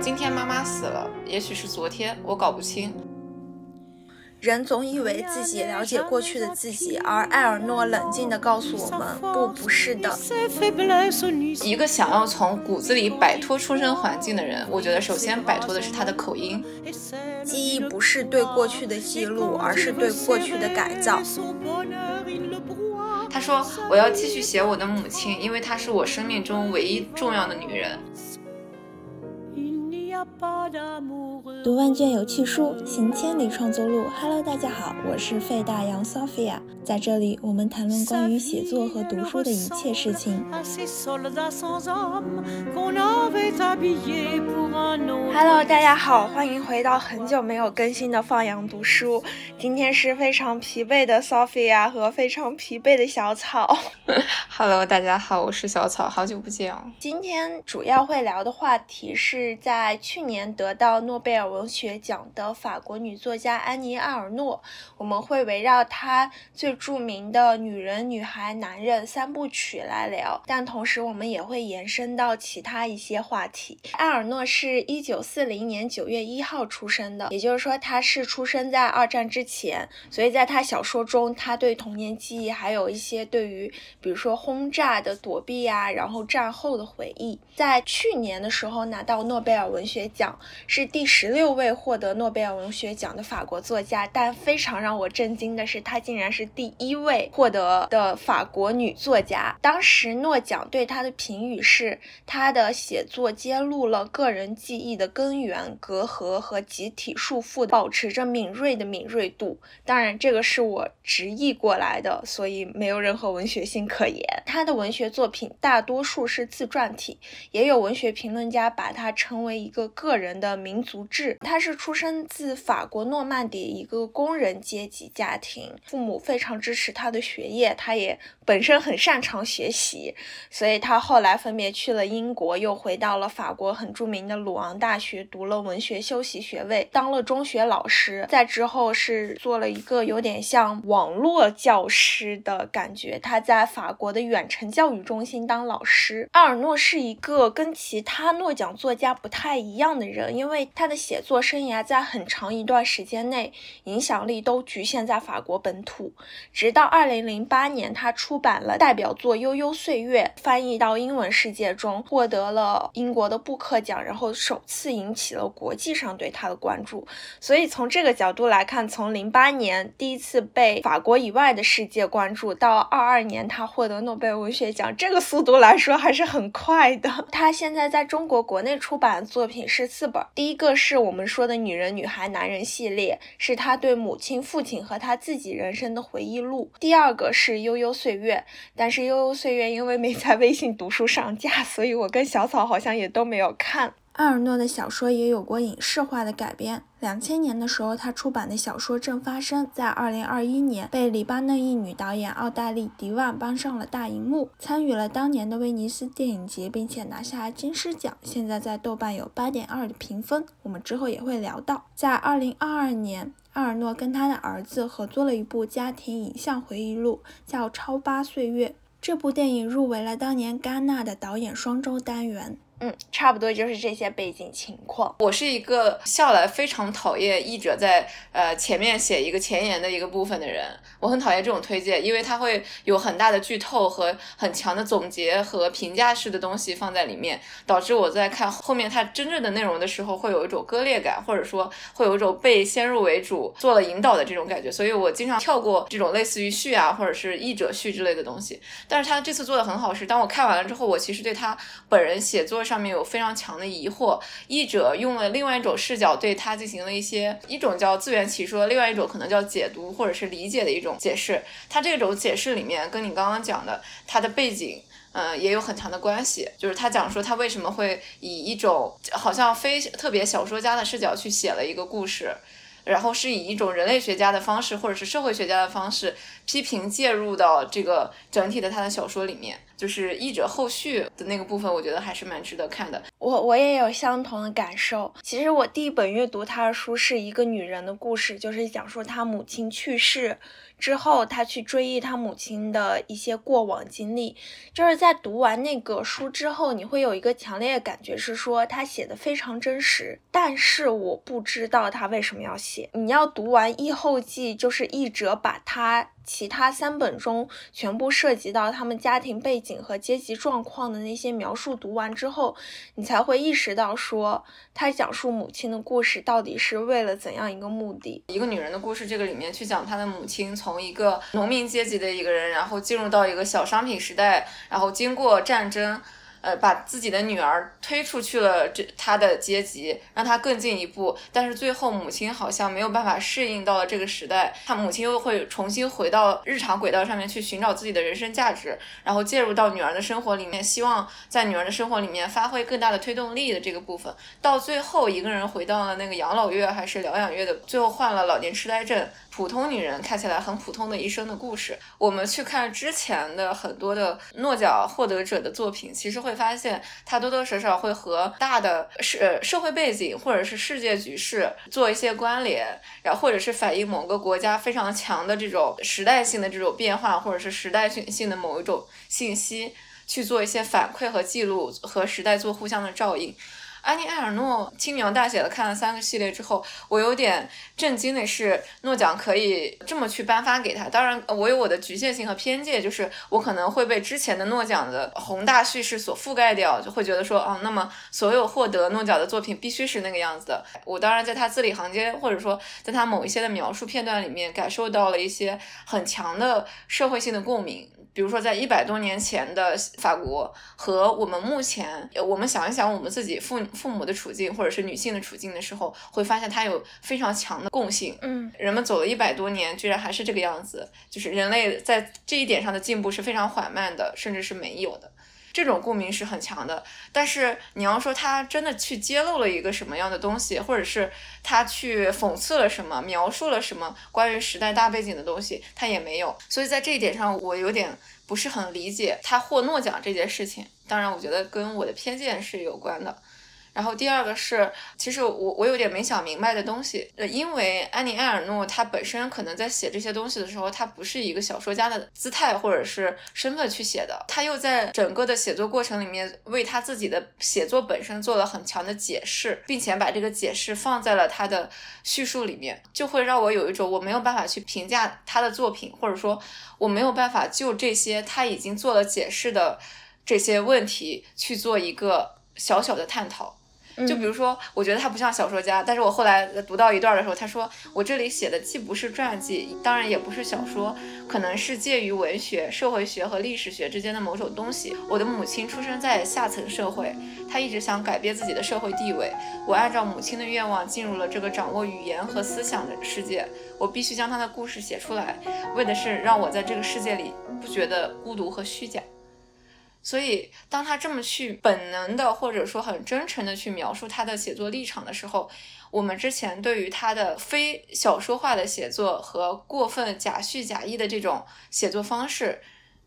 今天妈妈死了，也许是昨天，我搞不清。人总以为自己了解过去的自己，而艾尔诺冷静地告诉我们：不，不是的。一个想要从骨子里摆脱出生环境的人，我觉得首先摆脱的是他的口音。记忆不是对过去的记录，而是对过去的改造。他说：“我要继续写我的母亲，因为她是我生命中唯一重要的女人。”读万卷有趣书，行千里创作路。Hello，大家好，我是费大洋 Sophia，在这里我们谈论关于写作和读书的一切事情。Hello，大家好，欢迎回到很久没有更新的放羊读书。今天是非常疲惫的 Sophia 和非常疲惫的小草。Hello，大家好，我是小草，好久不见哦。今天主要会聊的话题是在。去年得到诺贝尔文学奖的法国女作家安妮·埃尔诺，我们会围绕她最著名的《女人、女孩、男人》三部曲来聊，但同时我们也会延伸到其他一些话题。埃尔诺是一九四零年九月一号出生的，也就是说她是出生在二战之前，所以在她小说中，她对童年记忆还有一些对于比如说轰炸的躲避啊，然后战后的回忆。在去年的时候拿到诺贝尔文学。奖是第十六位获得诺贝尔文学奖的法国作家，但非常让我震惊的是，她竟然是第一位获得的法国女作家。当时诺奖对她的评语是：她的写作揭露了个人记忆的根源、隔阂和集体束缚，保持着敏锐的敏锐度。当然，这个是我直译过来的，所以没有任何文学性可言。她的文学作品大多数是自传体，也有文学评论家把她称为一个。个个人的民族志，他是出生自法国诺曼底一个工人阶级家庭，父母非常支持他的学业，他也本身很擅长学习，所以他后来分别去了英国，又回到了法国很著名的鲁昂大学读了文学修习学位，当了中学老师，在之后是做了一个有点像网络教师的感觉，他在法国的远程教育中心当老师。阿尔诺是一个跟其他诺奖作家不太一。样的人，因为他的写作生涯在很长一段时间内影响力都局限在法国本土，直到二零零八年，他出出版了代表作《悠悠岁月》，翻译到英文世界中，获得了英国的布克奖，然后首次引起了国际上对他的关注。所以从这个角度来看，从零八年第一次被法国以外的世界关注，到二二年他获得诺贝尔文学奖，这个速度来说还是很快的。他现在在中国国内出版的作品。是四本，第一个是我们说的女人、女孩、男人系列，是他对母亲、父亲和他自己人生的回忆录。第二个是悠悠岁月，月但是悠悠岁月因为没在微信读书上架，所以我跟小草好像也都没有看。阿尔诺的小说也有过影视化的改编。两千年的时候，他出版的小说《正发生》在二零二一年被黎巴嫩裔女导演奥黛丽·迪万搬上了大荧幕，参与了当年的威尼斯电影节，并且拿下金狮奖。现在在豆瓣有八点二的评分。我们之后也会聊到。在二零二二年，阿尔诺跟他的儿子合作了一部家庭影像回忆录，叫《超八岁月》。这部电影入围了当年戛纳的导演双周单元。嗯，差不多就是这些背景情况。我是一个笑来非常讨厌译者在呃前面写一个前言的一个部分的人，我很讨厌这种推荐，因为它会有很大的剧透和很强的总结和评价式的东西放在里面，导致我在看后面它真正的内容的时候，会有一种割裂感，或者说会有一种被先入为主做了引导的这种感觉，所以我经常跳过这种类似于序啊，或者是译者序之类的东西。但是他这次做的很好，是当我看完了之后，我其实对他本人写作。上面有非常强的疑惑，译者用了另外一种视角对他进行了一些一种叫自圆其说，另外一种可能叫解读或者是理解的一种解释。他这种解释里面跟你刚刚讲的他的背景，嗯，也有很强的关系。就是他讲说他为什么会以一种好像非特别小说家的视角去写了一个故事。然后是以一种人类学家的方式，或者是社会学家的方式批评介入到这个整体的他的小说里面，就是译者后续的那个部分，我觉得还是蛮值得看的。我我也有相同的感受。其实我第一本阅读他的书是一个女人的故事，就是讲述她母亲去世之后，她去追忆她母亲的一些过往经历，就是在读完那个书之后，你会有一个强烈的感觉是说他写的非常真实。但是我不知道他为什么要写。你要读完《译后记》，就是译者把他。其他三本中全部涉及到他们家庭背景和阶级状况的那些描述，读完之后，你才会意识到说，他讲述母亲的故事到底是为了怎样一个目的？一个女人的故事，这个里面去讲她的母亲从一个农民阶级的一个人，然后进入到一个小商品时代，然后经过战争。呃，把自己的女儿推出去了，这他的阶级让他更进一步，但是最后母亲好像没有办法适应到了这个时代，他母亲又会重新回到日常轨道上面去寻找自己的人生价值，然后介入到女儿的生活里面，希望在女儿的生活里面发挥更大的推动力的这个部分，到最后一个人回到了那个养老院还是疗养院的，最后患了老年痴呆症。普通女人看起来很普通的一生的故事，我们去看之前的很多的诺奖获得者的作品，其实会发现他多多少少会和大的社社会背景或者是世界局势做一些关联，然后或者是反映某个国家非常强的这种时代性的这种变化，或者是时代性性的某一种信息去做一些反馈和记录，和时代做互相的照应。安妮埃尔诺轻描淡写的看了三个系列之后，我有点震惊的是，诺奖可以这么去颁发给他。当然，我有我的局限性和偏见，就是我可能会被之前的诺奖的宏大叙事所覆盖掉，就会觉得说，哦，那么所有获得诺奖的作品必须是那个样子的。我当然在他字里行间，或者说在他某一些的描述片段里面，感受到了一些很强的社会性的共鸣。比如说，在一百多年前的法国和我们目前，我们想一想我们自己父父母的处境，或者是女性的处境的时候，会发现它有非常强的共性。嗯，人们走了一百多年，居然还是这个样子，就是人类在这一点上的进步是非常缓慢的，甚至是没有的。这种共鸣是很强的，但是你要说他真的去揭露了一个什么样的东西，或者是他去讽刺了什么，描述了什么关于时代大背景的东西，他也没有。所以在这一点上，我有点不是很理解他获诺奖这件事情。当然，我觉得跟我的偏见是有关的。然后第二个是，其实我我有点没想明白的东西，呃，因为安妮埃尔诺她本身可能在写这些东西的时候，她不是一个小说家的姿态或者是身份去写的，她又在整个的写作过程里面为她自己的写作本身做了很强的解释，并且把这个解释放在了她的叙述里面，就会让我有一种我没有办法去评价她的作品，或者说我没有办法就这些他已经做了解释的这些问题去做一个小小的探讨。就比如说，我觉得他不像小说家，但是我后来读到一段的时候，他说我这里写的既不是传记，当然也不是小说，可能是介于文学、社会学和历史学之间的某种东西。我的母亲出生在下层社会，她一直想改变自己的社会地位。我按照母亲的愿望进入了这个掌握语言和思想的世界，我必须将她的故事写出来，为的是让我在这个世界里不觉得孤独和虚假。所以，当他这么去本能的，或者说很真诚的去描述他的写作立场的时候，我们之前对于他的非小说化的写作和过分假叙假意的这种写作方式，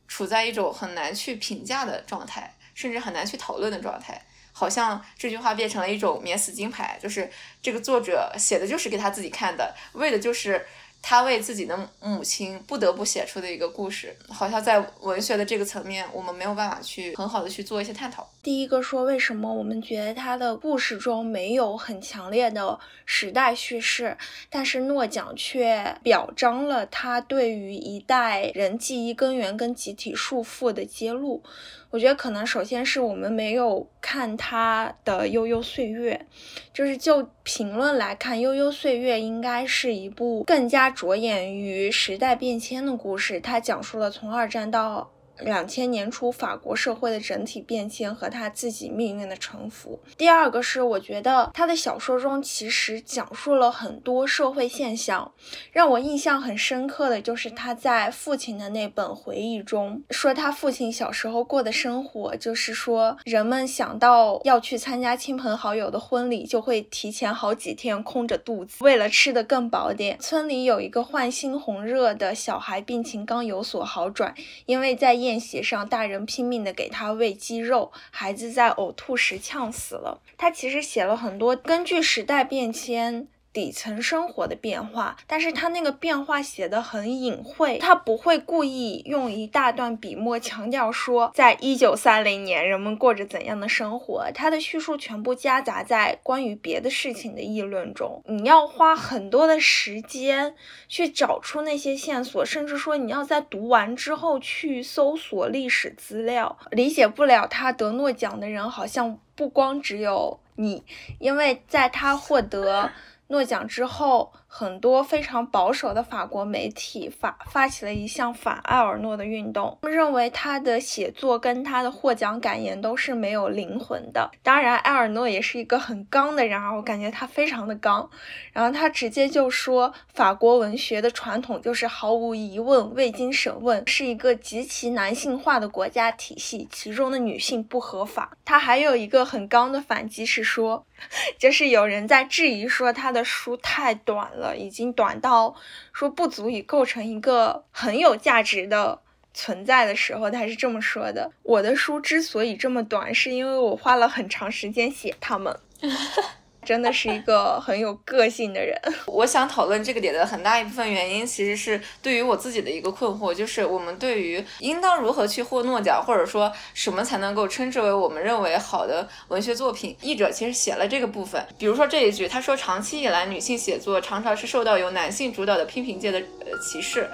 处在一种很难去评价的状态，甚至很难去讨论的状态。好像这句话变成了一种免死金牌，就是这个作者写的就是给他自己看的，为的就是。他为自己的母亲不得不写出的一个故事，好像在文学的这个层面，我们没有办法去很好的去做一些探讨。第一个说，为什么我们觉得他的故事中没有很强烈的时代叙事，但是诺奖却表彰了他对于一代人记忆根源跟集体束缚的揭露。我觉得可能首先是我们没有看他的《悠悠岁月》，就是就评论来看，《悠悠岁月》应该是一部更加着眼于时代变迁的故事。它讲述了从二战到。两千年初，法国社会的整体变迁和他自己命运的沉浮。第二个是，我觉得他的小说中其实讲述了很多社会现象，让我印象很深刻的就是他在父亲的那本回忆中说，他父亲小时候过的生活，就是说人们想到要去参加亲朋好友的婚礼，就会提前好几天空着肚子，为了吃的更饱点。村里有一个患猩红热的小孩，病情刚有所好转，因为在夜宴席上，大人拼命的给他喂鸡肉，孩子在呕吐时呛死了。他其实写了很多根据时代变迁底层生活的变化，但是他那个变化写的很隐晦，他不会故意用一大段笔墨强调说，在一九三零年人们过着怎样的生活，他的叙述全部夹杂在关于别的事情的议论中。你要花很多的时间去找出那些线索，甚至说你要在读完之后去搜索历史资料。理解不了他得诺奖的人，好像不光只有你，因为在他获得。诺奖之后，很多非常保守的法国媒体发发起了一项反埃尔诺的运动，他们认为他的写作跟他的获奖感言都是没有灵魂的。当然，埃尔诺也是一个很刚的人啊，我感觉他非常的刚。然后他直接就说，法国文学的传统就是毫无疑问、未经审问，是一个极其男性化的国家体系，其中的女性不合法。他还有一个很刚的反击是说。就是有人在质疑说他的书太短了，了已经短到说不足以构成一个很有价值的存在的时候，他是这么说的：“我的书之所以这么短，是因为我花了很长时间写它们。”真的是一个很有个性的人。我想讨论这个点的很大一部分原因，其实是对于我自己的一个困惑，就是我们对于应当如何去获诺奖，或者说什么才能够称之为我们认为好的文学作品。译者其实写了这个部分，比如说这一句，他说长期以来，女性写作常常是受到由男性主导的批评界的呃歧视。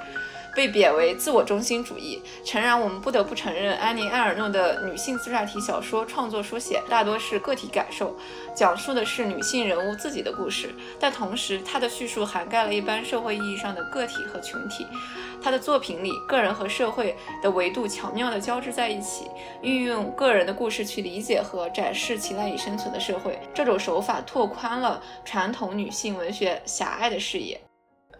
被贬为自我中心主义。诚然，我们不得不承认，安妮·埃尔诺的女性自传体小说创作书写大多是个体感受，讲述的是女性人物自己的故事。但同时，她的叙述涵盖了一般社会意义上的个体和群体。她的作品里，个人和社会的维度巧妙地交织在一起，运用个人的故事去理解和展示其赖以生存的社会。这种手法拓宽了传统女性文学狭隘的视野。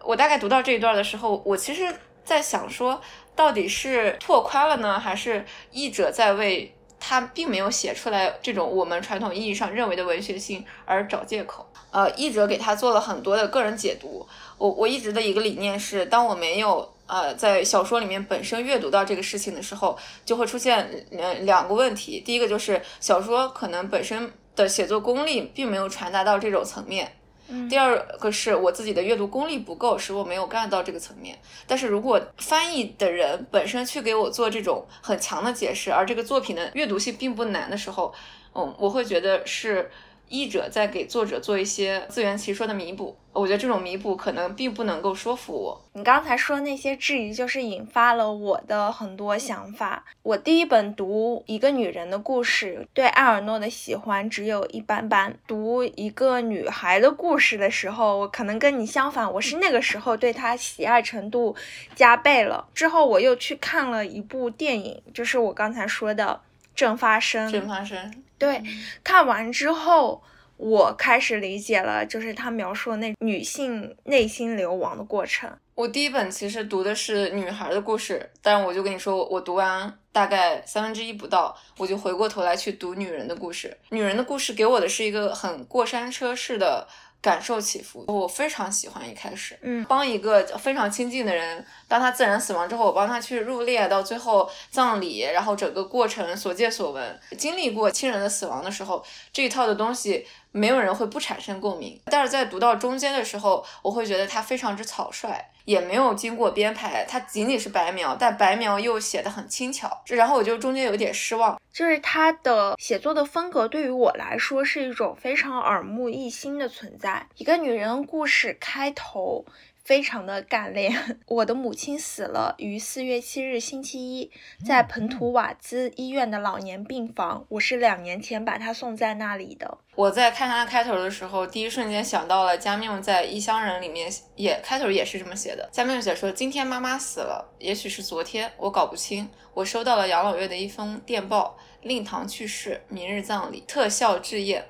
我大概读到这一段的时候，我其实。在想说，到底是拓宽了呢，还是译者在为他并没有写出来这种我们传统意义上认为的文学性而找借口？呃，译者给他做了很多的个人解读。我我一直的一个理念是，当我没有呃在小说里面本身阅读到这个事情的时候，就会出现两两个问题。第一个就是小说可能本身的写作功力并没有传达到这种层面。第二个是我自己的阅读功力不够，使我没有干到这个层面。但是如果翻译的人本身去给我做这种很强的解释，而这个作品的阅读性并不难的时候，嗯，我会觉得是。译者在给作者做一些自圆其说的弥补，我觉得这种弥补可能并不能够说服我。你刚才说那些质疑，就是引发了我的很多想法。我第一本读一个女人的故事，对埃尔诺的喜欢只有一般般。读一个女孩的故事的时候，我可能跟你相反，我是那个时候对她喜爱程度加倍了。之后我又去看了一部电影，就是我刚才说的。正发生，正发生。对，看完之后，我开始理解了，就是他描述的那女性内心流亡的过程。我第一本其实读的是女孩的故事，但我就跟你说，我读完大概三分之一不到，我就回过头来去读女人的故事。女人的故事给我的是一个很过山车式的。感受起伏，我非常喜欢一开始，嗯，帮一个非常亲近的人，当他自然死亡之后，我帮他去入殓，到最后葬礼，然后整个过程所见所闻，经历过亲人的死亡的时候，这一套的东西。没有人会不产生共鸣，但是在读到中间的时候，我会觉得它非常之草率，也没有经过编排，它仅仅是白描，但白描又写的很轻巧，然后我就中间有点失望，就是他的写作的风格对于我来说是一种非常耳目一新的存在，一个女人故事开头。非常的干练。我的母亲死了于四月七日星期一，在彭图瓦兹医院的老年病房。我是两年前把她送在那里的。我在看他开头的时候，第一瞬间想到了加缪在《异乡人》里面也开头也是这么写的。加缪写说：“今天妈妈死了，也许是昨天，我搞不清。我收到了养老院的一封电报，令堂去世，明日葬礼，特效致宴。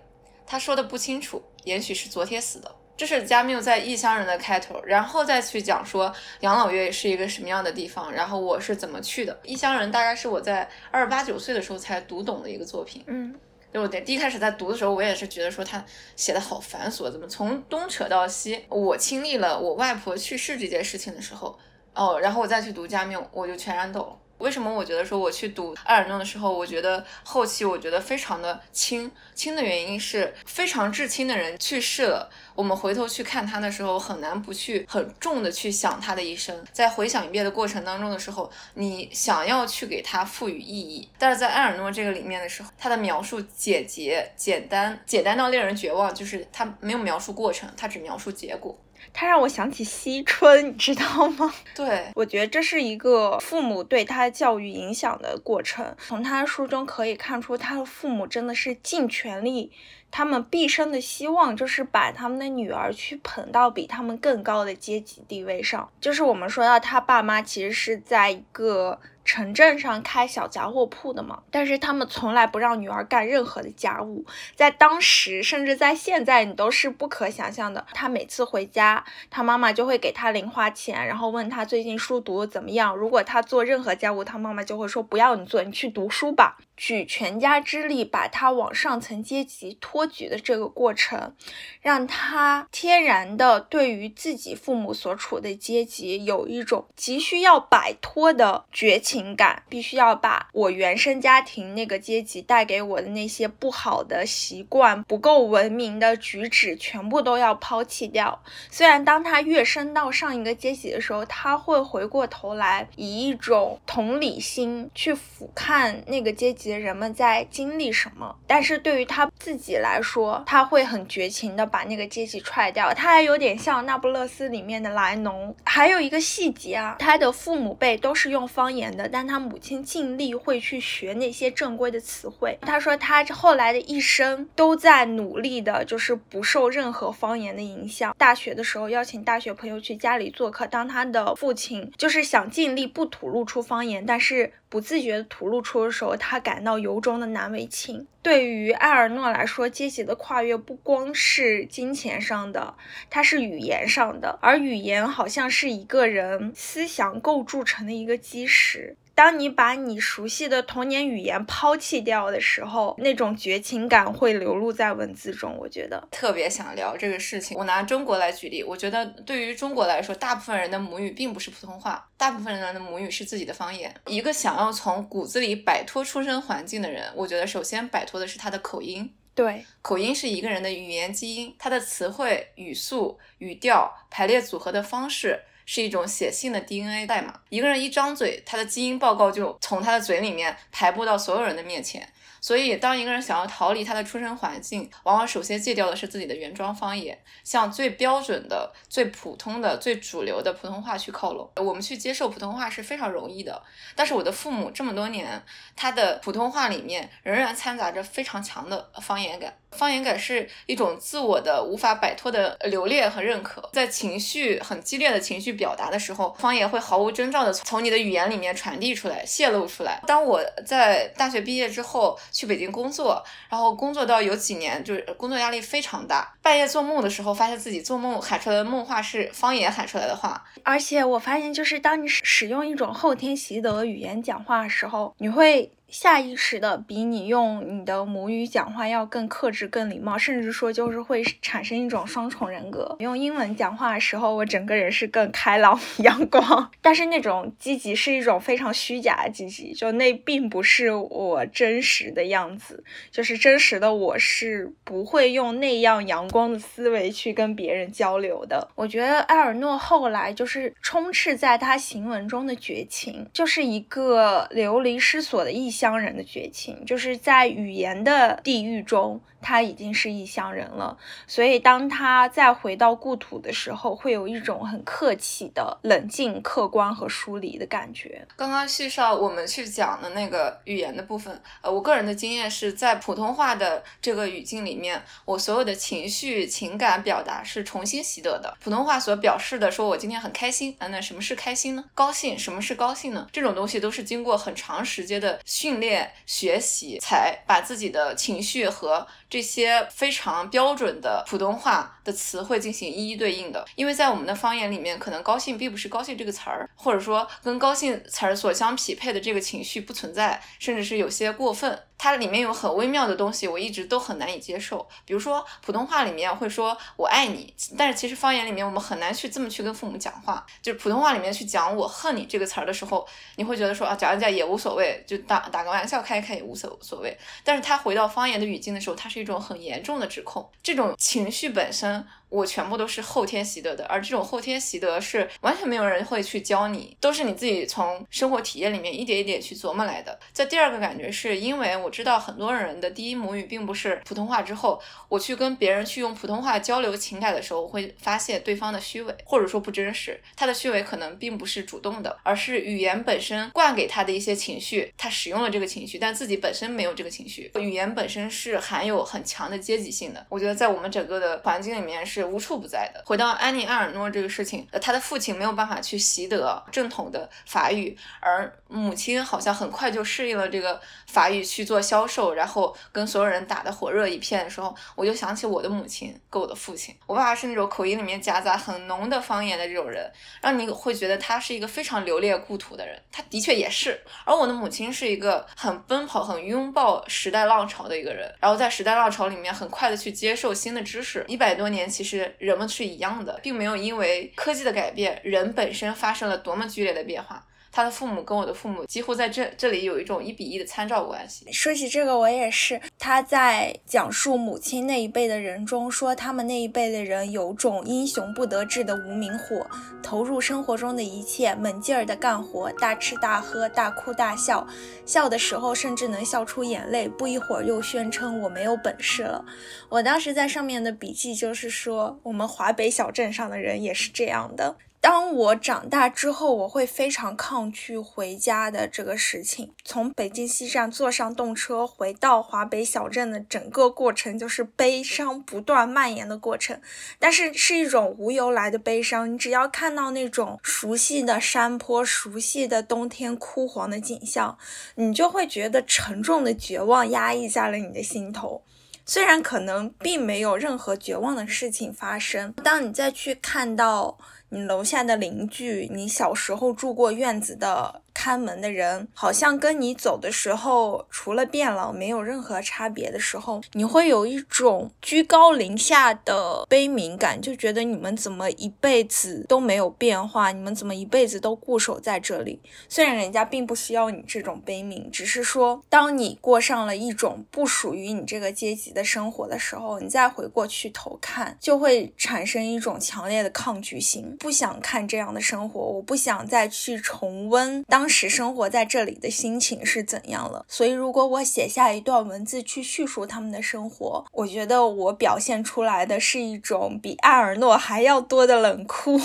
他说的不清楚，也许是昨天死的。”这是加缪在《异乡人》的开头，然后再去讲说养老院是一个什么样的地方，然后我是怎么去的。《异乡人》大概是我在二十八九岁的时候才读懂的一个作品。嗯，就我第一开始在读的时候，我也是觉得说他写的好繁琐，怎么从东扯到西。我经历了我外婆去世这件事情的时候，哦，然后我再去读加缪，我就全然懂了。为什么我觉得说我去读埃尔诺的时候，我觉得后期我觉得非常的轻轻的原因是非常至亲的人去世了，我们回头去看他的时候，很难不去很重的去想他的一生，在回想一遍的过程当中的时候，你想要去给他赋予意义，但是在埃尔诺这个里面的时候，他的描述简洁简单，简单到令人绝望，就是他没有描述过程，他只描述结果。他让我想起惜春，你知道吗？对，我觉得这是一个父母对他教育影响的过程。从他书中可以看出，他的父母真的是尽全力，他们毕生的希望就是把他们的女儿去捧到比他们更高的阶级地位上。就是我们说到他爸妈其实是在一个。城镇上开小杂货铺的嘛，但是他们从来不让女儿干任何的家务，在当时，甚至在现在，你都是不可想象的。他每次回家，他妈妈就会给他零花钱，然后问他最近书读的怎么样。如果他做任何家务，他妈妈就会说不要你做，你去读书吧。举全家之力把他往上层阶级托举的这个过程，让他天然的对于自己父母所处的阶级有一种急需要摆脱的绝情。感必须要把我原生家庭那个阶级带给我的那些不好的习惯、不够文明的举止全部都要抛弃掉。虽然当他跃升到上一个阶级的时候，他会回过头来以一种同理心去俯瞰那个阶级人们在经历什么，但是对于他自己来说，他会很绝情的把那个阶级踹掉。他还有点像《那不勒斯》里面的莱农。还有一个细节啊，他的父母辈都是用方言的。但他母亲尽力会去学那些正规的词汇。他说他后来的一生都在努力的，就是不受任何方言的影响。大学的时候邀请大学朋友去家里做客，当他的父亲就是想尽力不吐露出方言，但是不自觉的吐露出的时候，他感到由衷的难为情。对于艾尔诺来说，阶级的跨越不光是金钱上的，它是语言上的，而语言好像是一个人思想构筑成的一个基石。当你把你熟悉的童年语言抛弃掉的时候，那种绝情感会流露在文字中。我觉得特别想聊这个事情。我拿中国来举例，我觉得对于中国来说，大部分人的母语并不是普通话，大部分人的母语是自己的方言。一个想要从骨子里摆脱出生环境的人，我觉得首先摆脱的是他的口音。对，口音是一个人的语言基因，他的词汇、语速、语调、排列组合的方式。是一种写信的 DNA 代码。一个人一张嘴，他的基因报告就从他的嘴里面排布到所有人的面前。所以，当一个人想要逃离他的出生环境，往往首先戒掉的是自己的原装方言，向最标准的、最普通的、最主流的普通话去靠拢。我们去接受普通话是非常容易的，但是我的父母这么多年，他的普通话里面仍然掺杂着非常强的方言感。方言感是一种自我的无法摆脱的留恋和认可，在情绪很激烈的情绪表达的时候，方言会毫无征兆的从你的语言里面传递出来、泄露出来。当我在大学毕业之后去北京工作，然后工作到有几年，就是工作压力非常大，半夜做梦的时候，发现自己做梦喊出来的梦话是方言喊出来的话。而且我发现，就是当你使用一种后天习得语言讲话的时候，你会。下意识的比你用你的母语讲话要更克制、更礼貌，甚至说就是会产生一种双重人格。用英文讲话的时候，我整个人是更开朗、阳光，但是那种积极是一种非常虚假的积极，就那并不是我真实的样子。就是真实的我是不会用那样阳光的思维去跟别人交流的。我觉得埃尔诺后来就是充斥在他行文中的绝情，就是一个流离失所的意。乡人的绝情，就是在语言的地狱中。他已经是异乡人了，所以当他再回到故土的时候，会有一种很客气的冷静、客观和疏离的感觉。刚刚细少我们去讲的那个语言的部分，呃，我个人的经验是在普通话的这个语境里面，我所有的情绪、情感表达是重新习得的。普通话所表示的，说我今天很开心，啊，那什么是开心呢？高兴，什么是高兴呢？这种东西都是经过很长时间的训练、学习，才把自己的情绪和。这些非常标准的普通话的词汇进行一一对应的，因为在我们的方言里面，可能高兴并不是高兴这个词儿，或者说跟高兴词儿所相匹配的这个情绪不存在，甚至是有些过分。它里面有很微妙的东西，我一直都很难以接受。比如说普通话里面会说我爱你，但是其实方言里面我们很难去这么去跟父母讲话。就是普通话里面去讲我恨你这个词儿的时候，你会觉得说啊讲一讲也无所谓，就打打个玩笑开一开也无所所谓。但是他回到方言的语境的时候，它是一种很严重的指控，这种情绪本身。我全部都是后天习得的，而这种后天习得是完全没有人会去教你，都是你自己从生活体验里面一点一点去琢磨来的。在第二个感觉是因为我知道很多人的第一母语并不是普通话，之后我去跟别人去用普通话交流情感的时候，我会发现对方的虚伪或者说不真实。他的虚伪可能并不是主动的，而是语言本身灌给他的一些情绪，他使用了这个情绪，但自己本身没有这个情绪。语言本身是含有很强的阶级性的，我觉得在我们整个的环境里面是。是无处不在的。回到安妮埃尔诺这个事情，呃，他的父亲没有办法去习得正统的法语，而母亲好像很快就适应了这个法语去做销售，然后跟所有人打得火热一片的时候，我就想起我的母亲跟我的父亲。我爸爸是那种口音里面夹杂很浓的方言的这种人，让你会觉得他是一个非常留恋故土的人。他的确也是。而我的母亲是一个很奔跑、很拥抱时代浪潮的一个人，然后在时代浪潮里面很快的去接受新的知识。一百多年其实人们是一样的，并没有因为科技的改变，人本身发生了多么剧烈的变化。他的父母跟我的父母几乎在这这里有一种一比一的参照关系。说起这个，我也是。他在讲述母亲那一辈的人中说，他们那一辈的人有种英雄不得志的无名火，投入生活中的一切，猛劲儿的干活，大吃大喝，大哭大笑，笑的时候甚至能笑出眼泪。不一会儿又宣称我没有本事了。我当时在上面的笔记就是说，我们华北小镇上的人也是这样的。当我长大之后，我会非常抗拒回家的这个事情。从北京西站坐上动车回到华北小镇的整个过程，就是悲伤不断蔓延的过程。但是是一种无由来的悲伤。你只要看到那种熟悉的山坡、熟悉的冬天枯黄的景象，你就会觉得沉重的绝望压抑在了你的心头。虽然可能并没有任何绝望的事情发生，当你再去看到。你楼下的邻居，你小时候住过院子的。看门的人好像跟你走的时候，除了变老，没有任何差别的时候，你会有一种居高临下的悲悯感，就觉得你们怎么一辈子都没有变化，你们怎么一辈子都固守在这里？虽然人家并不需要你这种悲悯，只是说，当你过上了一种不属于你这个阶级的生活的时候，你再回过去头看，就会产生一种强烈的抗拒心，不想看这样的生活，我不想再去重温当。当时生活在这里的心情是怎样了？所以，如果我写下一段文字去叙述他们的生活，我觉得我表现出来的是一种比艾尔诺还要多的冷酷。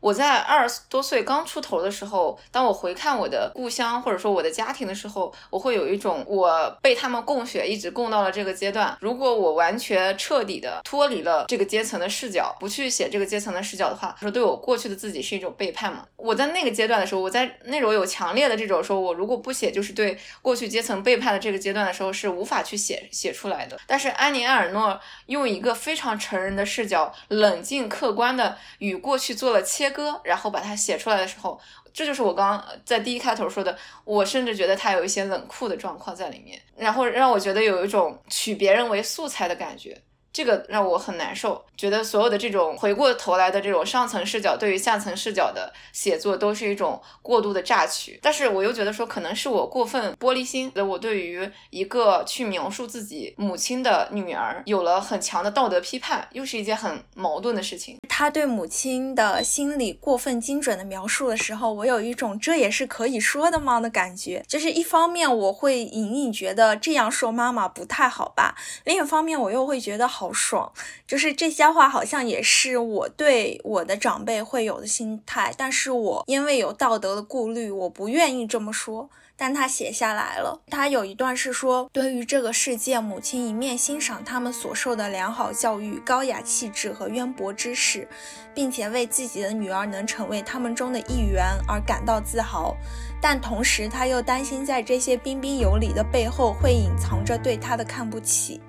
我在二十多岁刚出头的时候，当我回看我的故乡或者说我的家庭的时候，我会有一种我被他们供血，一直供到了这个阶段。如果我完全彻底的脱离了这个阶层的视角，不去写这个阶层的视角的话，说对我过去的自己是一种背叛嘛？我在那个阶段的时候，我在那种有强烈的这种说，我如果不写，就是对过去阶层背叛的这个阶段的时候，是无法去写写出来的。但是安妮埃尔诺用一个非常成人的视角，冷静客观的与过去做了切。切割，然后把它写出来的时候，这就是我刚刚在第一开头说的。我甚至觉得它有一些冷酷的状况在里面，然后让我觉得有一种取别人为素材的感觉。这个让我很难受，觉得所有的这种回过头来的这种上层视角对于下层视角的写作都是一种过度的榨取。但是我又觉得说，可能是我过分玻璃心，我对于一个去描述自己母亲的女儿有了很强的道德批判，又是一件很矛盾的事情。他对母亲的心理过分精准的描述的时候，我有一种这也是可以说的吗的感觉。就是一方面我会隐隐觉得这样说妈妈不太好吧，另一方面我又会觉得好。好爽，就是这些话好像也是我对我的长辈会有的心态，但是我因为有道德的顾虑，我不愿意这么说。但他写下来了，他有一段是说，对于这个世界，母亲一面欣赏他们所受的良好教育、高雅气质和渊博知识，并且为自己的女儿能成为他们中的一员而感到自豪，但同时他又担心在这些彬彬有礼的背后会隐藏着对他的看不起。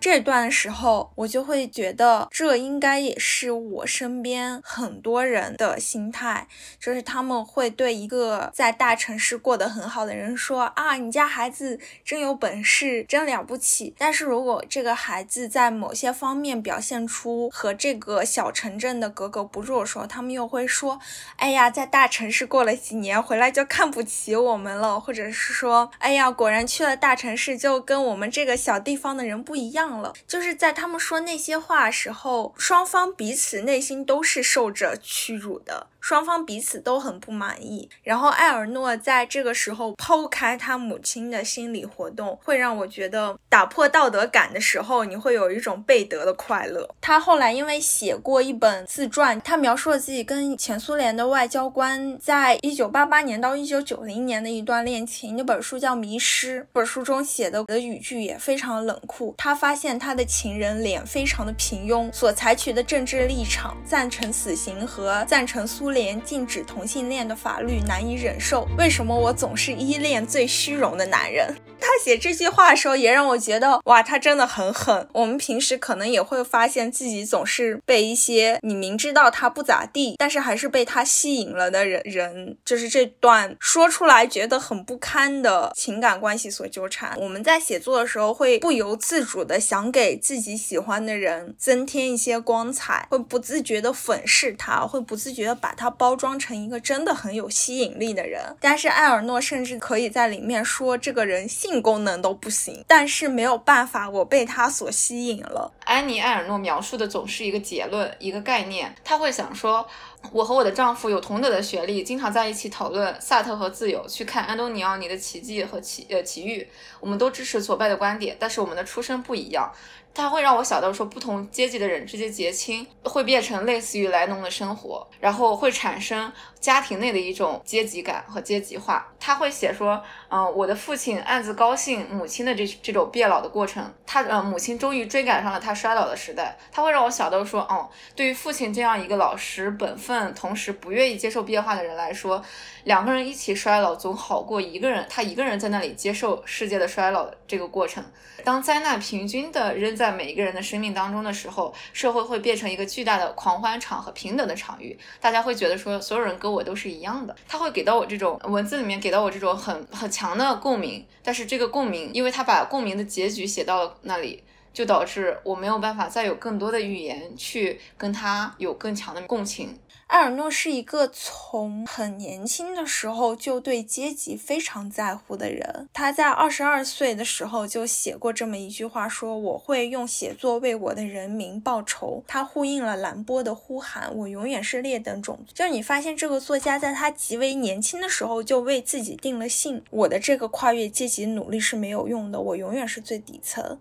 这段时候，我就会觉得这应该也是我身边很多人的心态，就是他们会对一个在大城市过得很好的人说啊，你家孩子真有本事，真了不起。但是如果这个孩子在某些方面表现出和这个小城镇的格格不入的时候，他们又会说，哎呀，在大城市过了几年，回来就看不起我们了，或者是说，哎呀，果然去了大城市就跟我们这个小地方的人不一样。了，就是在他们说那些话时候，双方彼此内心都是受着屈辱的。双方彼此都很不满意，然后埃尔诺在这个时候抛开他母亲的心理活动，会让我觉得打破道德感的时候，你会有一种被得的快乐。他后来因为写过一本自传，他描述了自己跟前苏联的外交官在一九八八年到一九九零年的一段恋情，那本书叫《迷失》。本书中写的的语句也非常冷酷。他发现他的情人脸非常的平庸，所采取的政治立场赞成死刑和赞成苏。连禁止同性恋的法律难以忍受，为什么我总是依恋最虚荣的男人？他写这句话的时候，也让我觉得，哇，他真的很狠。我们平时可能也会发现自己总是被一些你明知道他不咋地，但是还是被他吸引了的人人，就是这段说出来觉得很不堪的情感关系所纠缠。我们在写作的时候，会不由自主的想给自己喜欢的人增添一些光彩，会不自觉的粉饰他，会不自觉的把他包装成一个真的很有吸引力的人。但是艾尔诺甚至可以在里面说这个人。性功能都不行，但是没有办法，我被他所吸引了。安妮·埃尔诺描述的总是一个结论，一个概念。她会想说，我和我的丈夫有同等的学历，经常在一起讨论萨特和自由，去看安东尼奥尼的奇迹和奇呃奇遇。我们都支持左派的观点，但是我们的出身不一样。它会让我想到说，不同阶级的人之间结亲会变成类似于莱农的生活，然后会产生家庭内的一种阶级感和阶级化。他会写说，嗯，我的父亲暗自高兴母亲的这这种变老的过程，他呃母亲终于追赶上了他衰老的时代。他会让我想到说，哦，对于父亲这样一个老实本分，同时不愿意接受变化的人来说，两个人一起衰老总好过一个人他一个人在那里接受世界的衰老这个过程。当灾难平均的扔在每一个人的生命当中的时候，社会会变成一个巨大的狂欢场和平等的场域。大家会觉得说，所有人跟我都是一样的。他会给到我这种文字里面给到我这种很很强的共鸣。但是这个共鸣，因为他把共鸣的结局写到了那里，就导致我没有办法再有更多的语言去跟他有更强的共情。埃尔诺是一个从很年轻的时候就对阶级非常在乎的人。他在二十二岁的时候就写过这么一句话，说我会用写作为我的人民报仇。他呼应了兰波的呼喊，我永远是劣等种族。就是你发现这个作家在他极为年轻的时候就为自己定了性，我的这个跨越阶级努力是没有用的，我永远是最底层。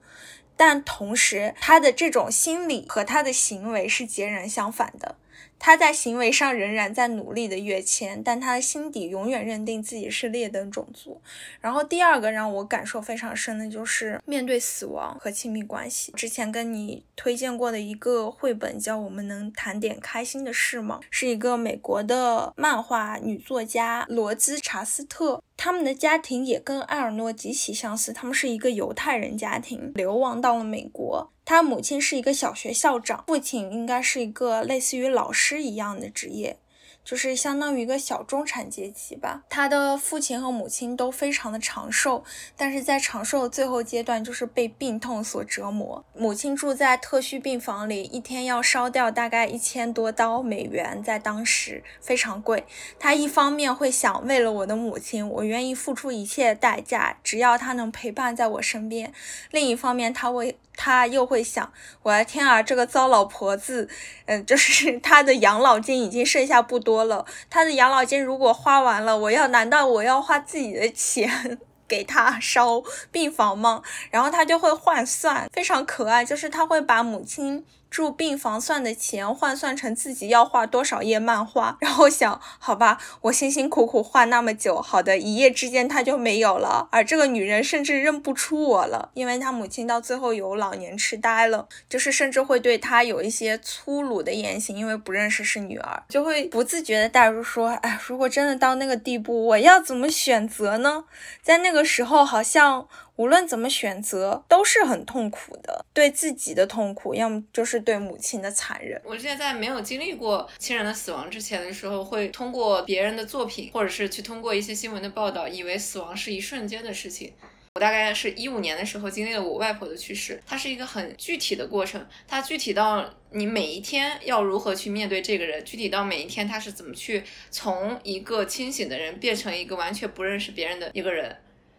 但同时，他的这种心理和他的行为是截然相反的。他在行为上仍然在努力的跃迁，但他的心底永远认定自己是劣等种族。然后第二个让我感受非常深的就是面对死亡和亲密关系。之前跟你推荐过的一个绘本叫《我们能谈点开心的事吗》，是一个美国的漫画女作家罗兹查斯特。他们的家庭也跟埃尔诺极其相似，他们是一个犹太人家庭，流亡到了美国。他母亲是一个小学校长，父亲应该是一个类似于老师一样的职业。就是相当于一个小中产阶级吧。他的父亲和母亲都非常的长寿，但是在长寿的最后阶段，就是被病痛所折磨。母亲住在特需病房里，一天要烧掉大概一千多刀美元，在当时非常贵。他一方面会想，为了我的母亲，我愿意付出一切代价，只要她能陪伴在我身边；另一方面，他会。他又会想，我的天啊，这个糟老婆子，嗯，就是 他的养老金已经剩下不多了。他的养老金如果花完了，我要难道我要花自己的钱 给他烧病房吗？然后他就会换算，非常可爱，就是他会把母亲。住病房算的钱换算成自己要画多少页漫画，然后想，好吧，我辛辛苦苦画那么久，好的，一夜之间他就没有了，而这个女人甚至认不出我了，因为她母亲到最后有老年痴呆了，就是甚至会对她有一些粗鲁的言行，因为不认识是女儿，就会不自觉的带入说，哎，如果真的到那个地步，我要怎么选择呢？在那个时候，好像。无论怎么选择都是很痛苦的，对自己的痛苦，要么就是对母亲的残忍。我之前在没有经历过亲人的死亡之前的时候，会通过别人的作品，或者是去通过一些新闻的报道，以为死亡是一瞬间的事情。我大概是一五年的时候经历了我外婆的去世，它是一个很具体的过程，它具体到你每一天要如何去面对这个人，具体到每一天他是怎么去从一个清醒的人变成一个完全不认识别人的一个人，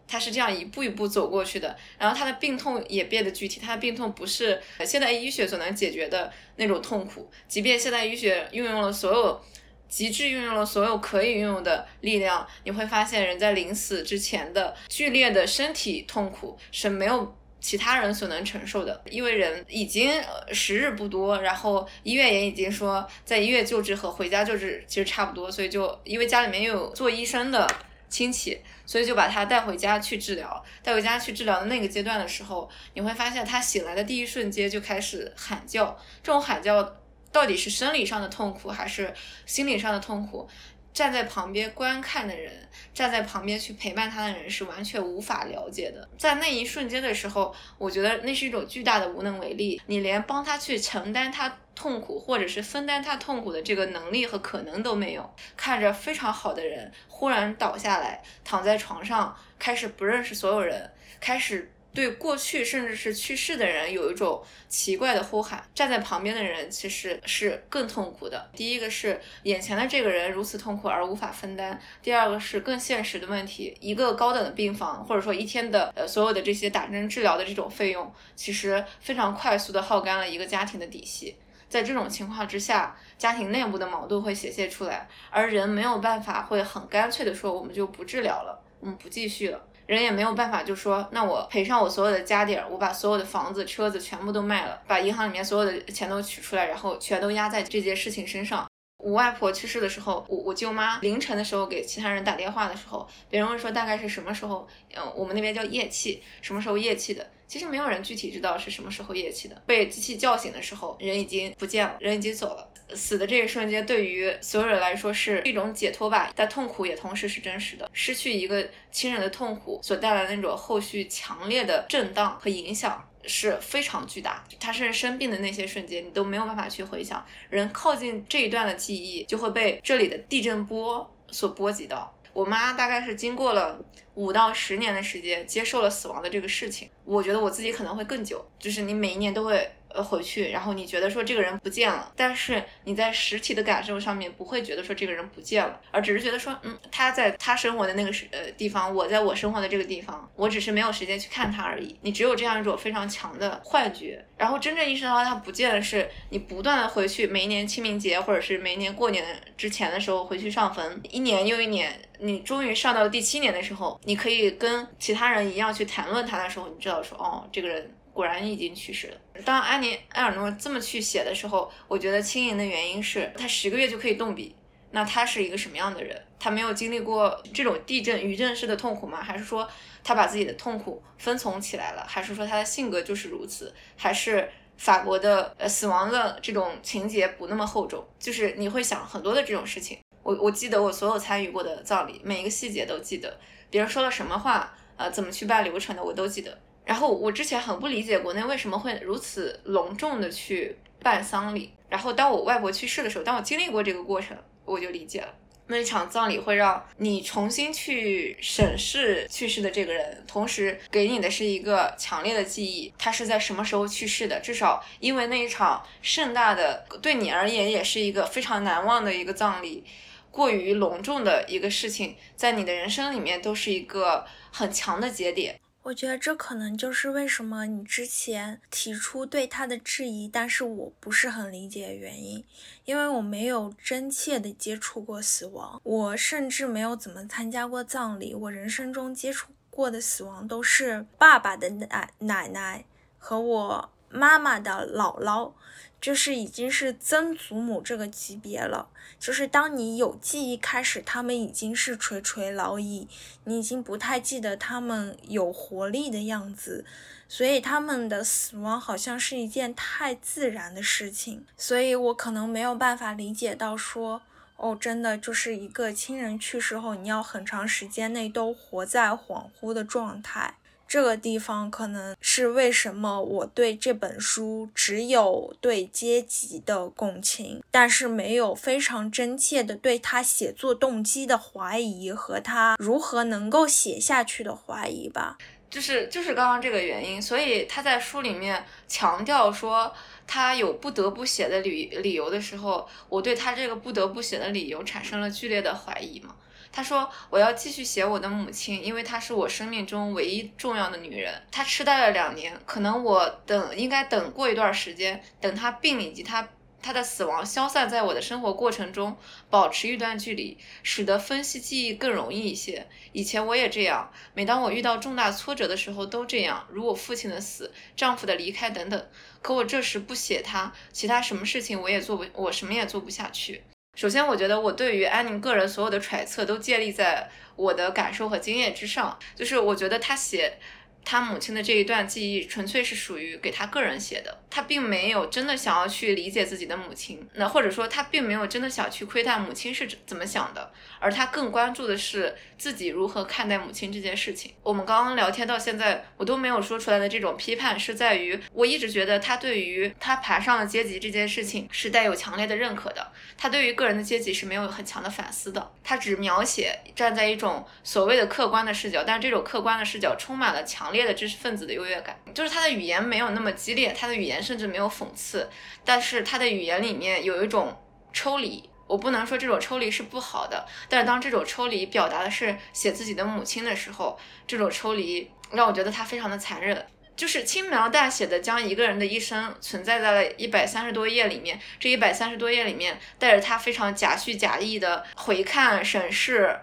他是这样一步一步走过去的。然后他的病痛也变得具体，他的病痛不是现代医学所能解决的那种痛苦，即便现代医学运用了所有。极致运用了所有可以运用的力量，你会发现人在临死之前的剧烈的身体痛苦是没有其他人所能承受的，因为人已经时日不多，然后医院也已经说在医院救治和回家救治其实差不多，所以就因为家里面又有做医生的亲戚，所以就把他带回家去治疗。带回家去治疗的那个阶段的时候，你会发现他醒来的第一瞬间就开始喊叫，这种喊叫。到底是生理上的痛苦还是心理上的痛苦？站在旁边观看的人，站在旁边去陪伴他的人是完全无法了解的。在那一瞬间的时候，我觉得那是一种巨大的无能为力。你连帮他去承担他痛苦，或者是分担他痛苦的这个能力和可能都没有。看着非常好的人忽然倒下来，躺在床上，开始不认识所有人，开始。对过去甚至是去世的人有一种奇怪的呼喊，站在旁边的人其实是更痛苦的。第一个是眼前的这个人如此痛苦而无法分担；第二个是更现实的问题，一个高等的病房或者说一天的呃所有的这些打针治疗的这种费用，其实非常快速的耗干了一个家庭的底细。在这种情况之下，家庭内部的矛盾会显现出来，而人没有办法会很干脆的说我们就不治疗了，我们不继续了。人也没有办法，就说那我赔上我所有的家底儿，我把所有的房子、车子全部都卖了，把银行里面所有的钱都取出来，然后全都压在这件事情身上。我外婆去世的时候，我我舅妈凌晨的时候给其他人打电话的时候，别人问说大概是什么时候，嗯，我们那边叫夜气，什么时候夜气的？其实没有人具体知道是什么时候夜气的。被机器叫醒的时候，人已经不见了，人已经走了。死的这一瞬间，对于所有人来说是一种解脱吧，但痛苦也同时是真实的。失去一个亲人的痛苦所带来的那种后续强烈的震荡和影响是非常巨大。他甚至生病的那些瞬间，你都没有办法去回想。人靠近这一段的记忆，就会被这里的地震波所波及到。我妈大概是经过了五到十年的时间，接受了死亡的这个事情。我觉得我自己可能会更久，就是你每一年都会。呃，回去，然后你觉得说这个人不见了，但是你在实体的感受上面不会觉得说这个人不见了，而只是觉得说，嗯，他在他生活的那个是呃地方，我在我生活的这个地方，我只是没有时间去看他而已。你只有这样一种非常强的幻觉，然后真正意识到他不见了，是你不断的回去，每一年清明节或者是每一年过年之前的时候回去上坟，一年又一年，你终于上到第七年的时候，你可以跟其他人一样去谈论他的时候，你知道说，哦，这个人。果然已经去世了。当安妮埃尔诺这么去写的时候，我觉得轻盈的原因是他十个月就可以动笔。那他是一个什么样的人？他没有经历过这种地震、余震式的痛苦吗？还是说他把自己的痛苦分从起来了？还是说他的性格就是如此？还是法国的呃死亡的这种情节不那么厚重？就是你会想很多的这种事情。我我记得我所有参与过的葬礼，每一个细节都记得，别人说了什么话，呃，怎么去办流程的，我都记得。然后我之前很不理解国内为什么会如此隆重的去办丧礼。然后当我外婆去世的时候，当我经历过这个过程，我就理解了。那一场葬礼会让你重新去审视去世的这个人，同时给你的是一个强烈的记忆，他是在什么时候去世的。至少因为那一场盛大的，对你而言也是一个非常难忘的一个葬礼，过于隆重的一个事情，在你的人生里面都是一个很强的节点。我觉得这可能就是为什么你之前提出对他的质疑，但是我不是很理解的原因，因为我没有真切的接触过死亡，我甚至没有怎么参加过葬礼，我人生中接触过的死亡都是爸爸的奶奶奶和我妈妈的姥姥。就是已经是曾祖母这个级别了，就是当你有记忆开始，他们已经是垂垂老矣，你已经不太记得他们有活力的样子，所以他们的死亡好像是一件太自然的事情，所以我可能没有办法理解到说，哦，真的就是一个亲人去世后，你要很长时间内都活在恍惚的状态。这个地方可能是为什么我对这本书只有对阶级的共情，但是没有非常真切的对他写作动机的怀疑和他如何能够写下去的怀疑吧。就是就是刚刚这个原因，所以他在书里面强调说他有不得不写的理理由的时候，我对他这个不得不写的理由产生了剧烈的怀疑嘛。他说：“我要继续写我的母亲，因为她是我生命中唯一重要的女人。她痴呆了两年，可能我等应该等过一段时间，等她病以及她她的死亡消散在我的生活过程中，保持一段距离，使得分析记忆更容易一些。以前我也这样，每当我遇到重大挫折的时候都这样，如我父亲的死、丈夫的离开等等。可我这时不写他，其他什么事情我也做不，我什么也做不下去。”首先，我觉得我对于安宁个人所有的揣测都建立在我的感受和经验之上。就是我觉得他写他母亲的这一段记忆，纯粹是属于给他个人写的。他并没有真的想要去理解自己的母亲，那或者说他并没有真的想去窥探母亲是怎么想的，而他更关注的是自己如何看待母亲这件事情。我们刚刚聊天到现在，我都没有说出来的这种批判，是在于我一直觉得他对于他爬上了阶级这件事情是带有强烈的认可的，他对于个人的阶级是没有很强的反思的，他只描写站在一种所谓的客观的视角，但是这种客观的视角充满了强强烈的知识分子的优越感，就是他的语言没有那么激烈，他的语言。甚至没有讽刺，但是他的语言里面有一种抽离。我不能说这种抽离是不好的，但是当这种抽离表达的是写自己的母亲的时候，这种抽离让我觉得他非常的残忍，就是轻描淡写的将一个人的一生存在在了一百三十多页里面。这一百三十多页里面，带着他非常假叙假意的回看审视。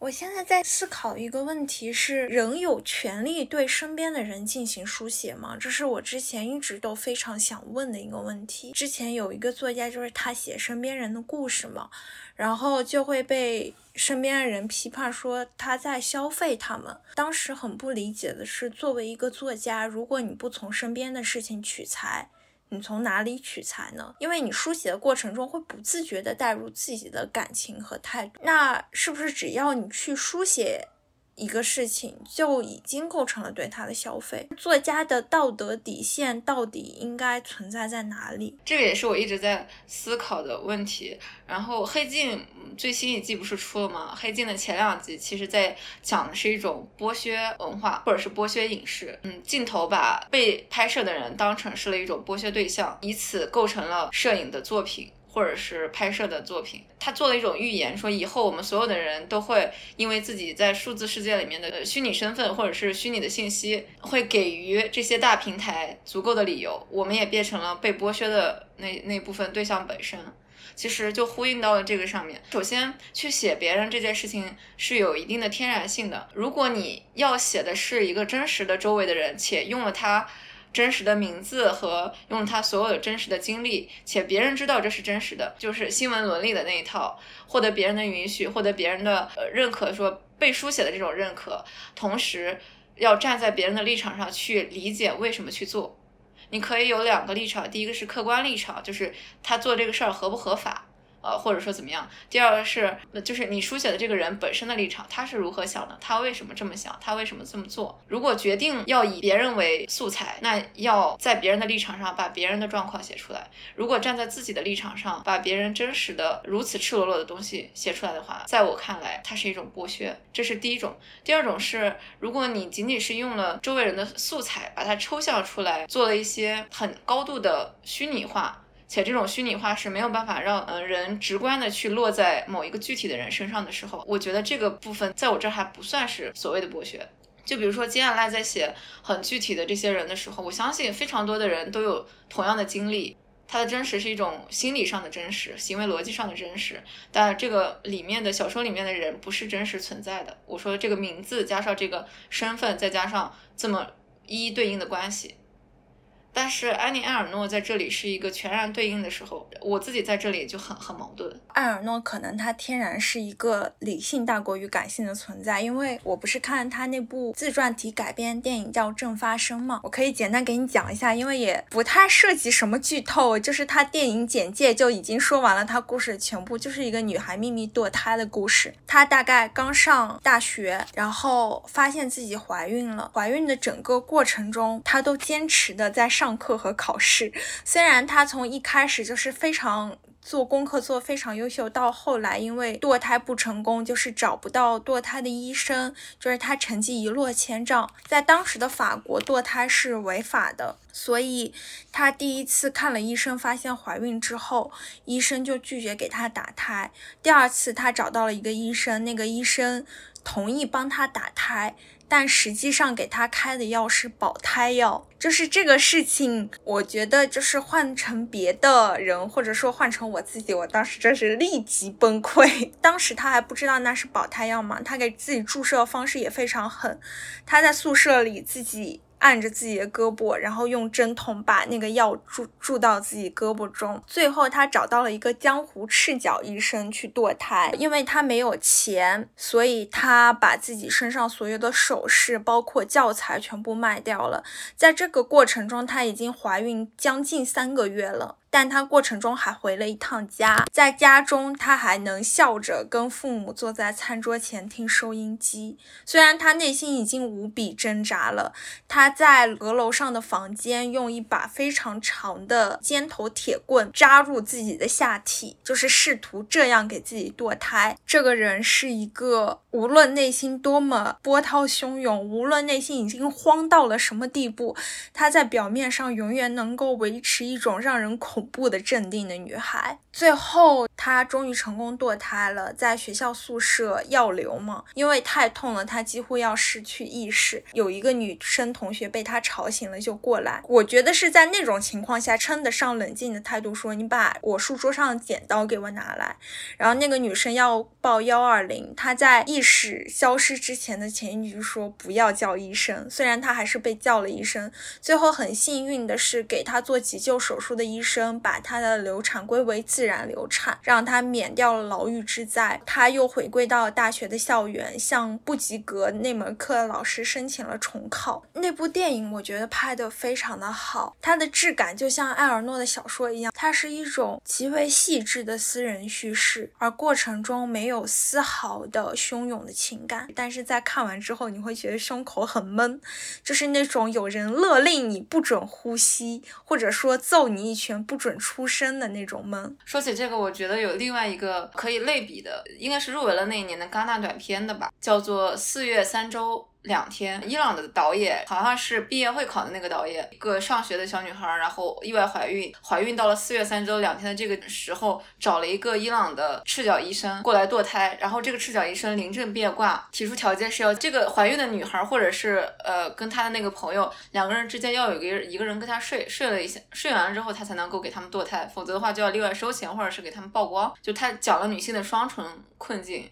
我现在在思考一个问题：是人有权利对身边的人进行书写吗？这是我之前一直都非常想问的一个问题。之前有一个作家，就是他写身边人的故事嘛，然后就会被身边的人批判说他在消费他们。当时很不理解的是，作为一个作家，如果你不从身边的事情取材。你从哪里取材呢？因为你书写的过程中会不自觉地带入自己的感情和态度，那是不是只要你去书写？一个事情就已经构成了对他的消费。作家的道德底线到底应该存在在哪里？这个也是我一直在思考的问题。然后《黑镜》最新一季不是出了吗？《黑镜》的前两集其实在讲的是一种剥削文化，或者是剥削影视。嗯，镜头把被拍摄的人当成是了一种剥削对象，以此构成了摄影的作品。或者是拍摄的作品，他做了一种预言，说以后我们所有的人都会因为自己在数字世界里面的虚拟身份或者是虚拟的信息，会给予这些大平台足够的理由，我们也变成了被剥削的那那部分对象本身。其实就呼应到了这个上面。首先，去写别人这件事情是有一定的天然性的。如果你要写的是一个真实的周围的人，且用了他。真实的名字和用他所有的真实的经历，且别人知道这是真实的，就是新闻伦理的那一套，获得别人的允许，获得别人的呃认可，说被书写的这种认可，同时要站在别人的立场上去理解为什么去做。你可以有两个立场，第一个是客观立场，就是他做这个事儿合不合法。呃，或者说怎么样？第二个是，就是你书写的这个人本身的立场，他是如何想的？他为什么这么想？他为什么这么做？如果决定要以别人为素材，那要在别人的立场上把别人的状况写出来；如果站在自己的立场上，把别人真实的如此赤裸裸的东西写出来的话，在我看来，它是一种剥削。这是第一种。第二种是，如果你仅仅是用了周围人的素材，把它抽象出来，做了一些很高度的虚拟化。且这种虚拟化是没有办法让呃人直观的去落在某一个具体的人身上的时候，我觉得这个部分在我这儿还不算是所谓的剥削。就比如说金亚赖在写很具体的这些人的时候，我相信非常多的人都有同样的经历。他的真实是一种心理上的真实，行为逻辑上的真实，但这个里面的小说里面的人不是真实存在的。我说这个名字加上这个身份，再加上这么一一对应的关系。但是安妮埃尔诺在这里是一个全然对应的时候，我自己在这里就很很矛盾。埃尔诺可能他天然是一个理性大过于感性的存在，因为我不是看他那部自传体改编电影叫《正发生》嘛，我可以简单给你讲一下，因为也不太涉及什么剧透，就是他电影简介就已经说完了他故事的全部，就是一个女孩秘密堕胎的故事。她大概刚上大学，然后发现自己怀孕了，怀孕的整个过程中，她都坚持的在。上课和考试，虽然他从一开始就是非常做功课做非常优秀，到后来因为堕胎不成功，就是找不到堕胎的医生，就是他成绩一落千丈。在当时的法国，堕胎是违法的，所以他第一次看了医生，发现怀孕之后，医生就拒绝给他打胎。第二次他找到了一个医生，那个医生同意帮他打胎。但实际上给他开的药是保胎药，就是这个事情，我觉得就是换成别的人，或者说换成我自己，我当时真是立即崩溃。当时他还不知道那是保胎药嘛，他给自己注射的方式也非常狠，他在宿舍里自己。按着自己的胳膊，然后用针筒把那个药注注到自己胳膊中。最后，他找到了一个江湖赤脚医生去堕胎，因为他没有钱，所以他把自己身上所有的首饰，包括教材全部卖掉了。在这个过程中，他已经怀孕将近三个月了。但他过程中还回了一趟家，在家中他还能笑着跟父母坐在餐桌前听收音机。虽然他内心已经无比挣扎了，他在阁楼上的房间用一把非常长的尖头铁棍扎入自己的下体，就是试图这样给自己堕胎。这个人是一个无论内心多么波涛汹涌，无论内心已经慌到了什么地步，她在表面上永远能够维持一种让人恐。怖的镇定的女孩，最后她终于成功堕胎了，在学校宿舍药流嘛，因为太痛了，她几乎要失去意识。有一个女生同学被她吵醒了，就过来。我觉得是在那种情况下，称得上冷静的态度，说你把我书桌上的剪刀给我拿来。然后那个女生要报幺二零，她在一意识消失之前的前一句说不要叫医生，虽然他还是被叫了医生。最后很幸运的是，给他做急救手术的医生。把他的流产归为自然流产，让他免掉了牢狱之灾。他又回归到大学的校园，向不及格那门课的老师申请了重考。那部电影我觉得拍得非常的好，它的质感就像埃尔诺的小说一样，它是一种极为细致的私人叙事，而过程中没有丝毫的汹涌的情感。但是在看完之后，你会觉得胸口很闷，就是那种有人勒令你不准呼吸，或者说揍你一拳不。准出声的那种闷。说起这个，我觉得有另外一个可以类比的，应该是入围了那一年的戛纳短片的吧，叫做《四月三周》。两天，伊朗的导演好像是毕业会考的那个导演，一个上学的小女孩，然后意外怀孕，怀孕到了四月三周两天的这个时候，找了一个伊朗的赤脚医生过来堕胎，然后这个赤脚医生临阵变卦，提出条件是要这个怀孕的女孩或者是呃跟他的那个朋友两个人之间要有一个一个人跟他睡，睡了一下，睡完了之后他才能够给他们堕胎，否则的话就要另外收钱或者是给他们曝光，就他讲了女性的双重困境。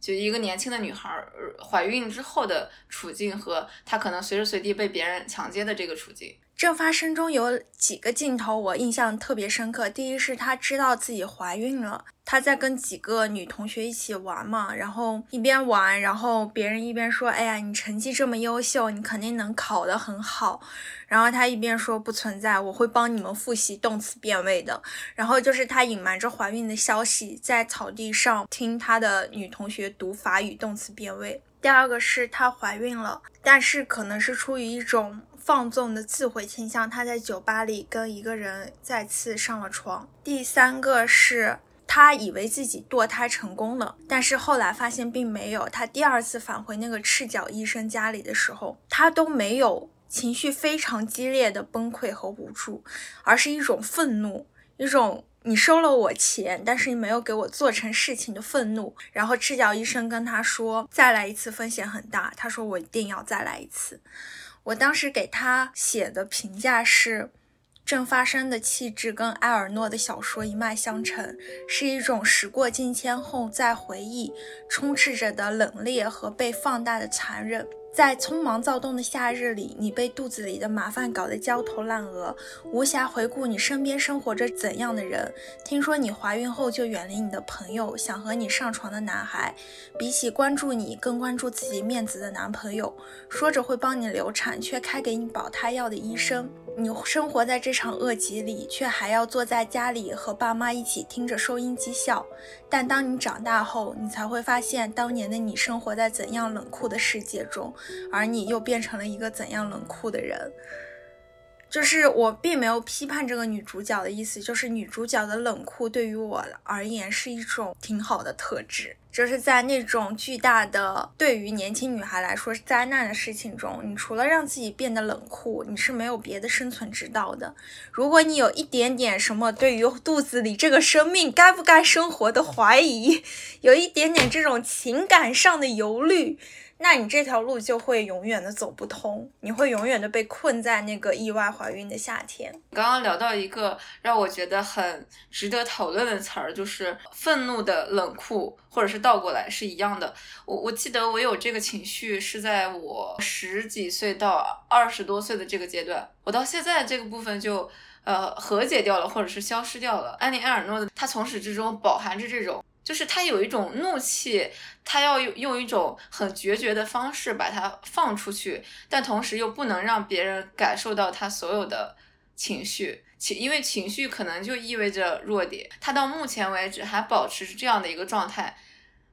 就一个年轻的女孩怀孕之后的处境和她可能随时随地被别人强奸的这个处境。正发生中有几个镜头我印象特别深刻。第一是她知道自己怀孕了，她在跟几个女同学一起玩嘛，然后一边玩，然后别人一边说：“哎呀，你成绩这么优秀，你肯定能考得很好。”然后她一边说：“不存在，我会帮你们复习动词变位的。”然后就是她隐瞒着怀孕的消息，在草地上听她的女同学读法语动词变位。第二个是她怀孕了，但是可能是出于一种。放纵的自毁倾向，他在酒吧里跟一个人再次上了床。第三个是他以为自己堕胎成功了，但是后来发现并没有。他第二次返回那个赤脚医生家里的时候，他都没有情绪非常激烈的崩溃和无助，而是一种愤怒，一种你收了我钱，但是你没有给我做成事情的愤怒。然后赤脚医生跟他说：“再来一次风险很大。”他说：“我一定要再来一次。”我当时给他写的评价是，正发生的气质跟埃尔诺的小说一脉相承，是一种时过境迁后再回忆，充斥着的冷冽和被放大的残忍。在匆忙躁动的夏日里，你被肚子里的麻烦搞得焦头烂额，无暇回顾你身边生活着怎样的人。听说你怀孕后就远离你的朋友，想和你上床的男孩，比起关注你，更关注自己面子的男朋友，说着会帮你流产，却开给你保胎药的医生。你生活在这场恶疾里，却还要坐在家里和爸妈一起听着收音机笑。但当你长大后，你才会发现，当年的你生活在怎样冷酷的世界中，而你又变成了一个怎样冷酷的人。就是我并没有批判这个女主角的意思，就是女主角的冷酷对于我而言是一种挺好的特质。就是在那种巨大的对于年轻女孩来说是灾难的事情中，你除了让自己变得冷酷，你是没有别的生存之道的。如果你有一点点什么对于肚子里这个生命该不该生活的怀疑，有一点点这种情感上的忧虑。那你这条路就会永远的走不通，你会永远的被困在那个意外怀孕的夏天。刚刚聊到一个让我觉得很值得讨论的词儿，就是愤怒的冷酷，或者是倒过来是一样的。我我记得我有这个情绪是在我十几岁到二十多岁的这个阶段，我到现在这个部分就呃和解掉了，或者是消失掉了。安妮埃尔诺的他从始至终饱含着这种。就是他有一种怒气，他要用用一种很决绝的方式把它放出去，但同时又不能让别人感受到他所有的情绪，情因为情绪可能就意味着弱点。他到目前为止还保持这样的一个状态，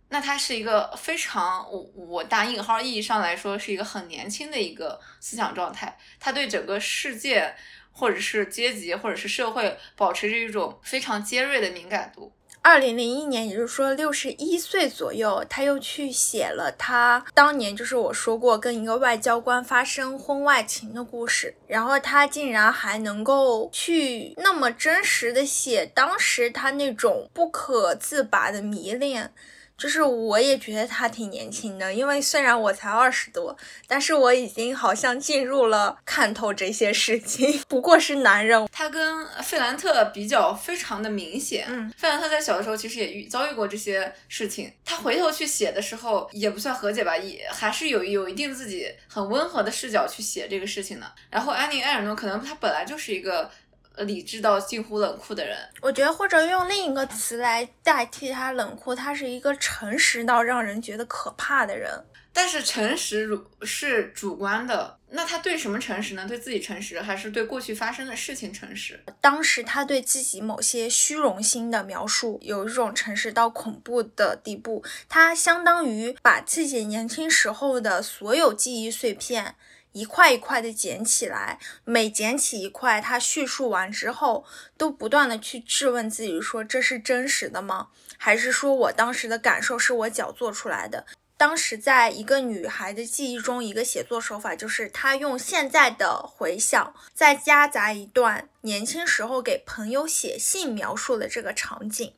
那他是一个非常我我打引号意义上来说是一个很年轻的一个思想状态。他对整个世界或者是阶级或者是社会保持着一种非常尖锐的敏感度。二零零一年，也就是说六十一岁左右，他又去写了他当年就是我说过跟一个外交官发生婚外情的故事，然后他竟然还能够去那么真实的写当时他那种不可自拔的迷恋。就是我也觉得他挺年轻的，因为虽然我才二十多，但是我已经好像进入了看透这些事情。不过是男人，他跟费兰特比较非常的明显。嗯，费兰特在小的时候其实也遇遭遇过这些事情，他回头去写的时候也不算和解吧，也还是有有一定自己很温和的视角去写这个事情的。然后安妮埃尔诺可能他本来就是一个。理智到近乎冷酷的人，我觉得或者用另一个词来代替他冷酷，他是一个诚实到让人觉得可怕的人。但是诚实如是主观的，那他对什么诚实呢？对自己诚实，还是对过去发生的事情诚实？当时他对自己某些虚荣心的描述，有一种诚实到恐怖的地步，他相当于把自己年轻时候的所有记忆碎片。一块一块的捡起来，每捡起一块，他叙述完之后，都不断的去质问自己，说这是真实的吗？还是说我当时的感受是我脚做出来的？当时在一个女孩的记忆中，一个写作手法就是她用现在的回想，再夹杂一段年轻时候给朋友写信描述的这个场景。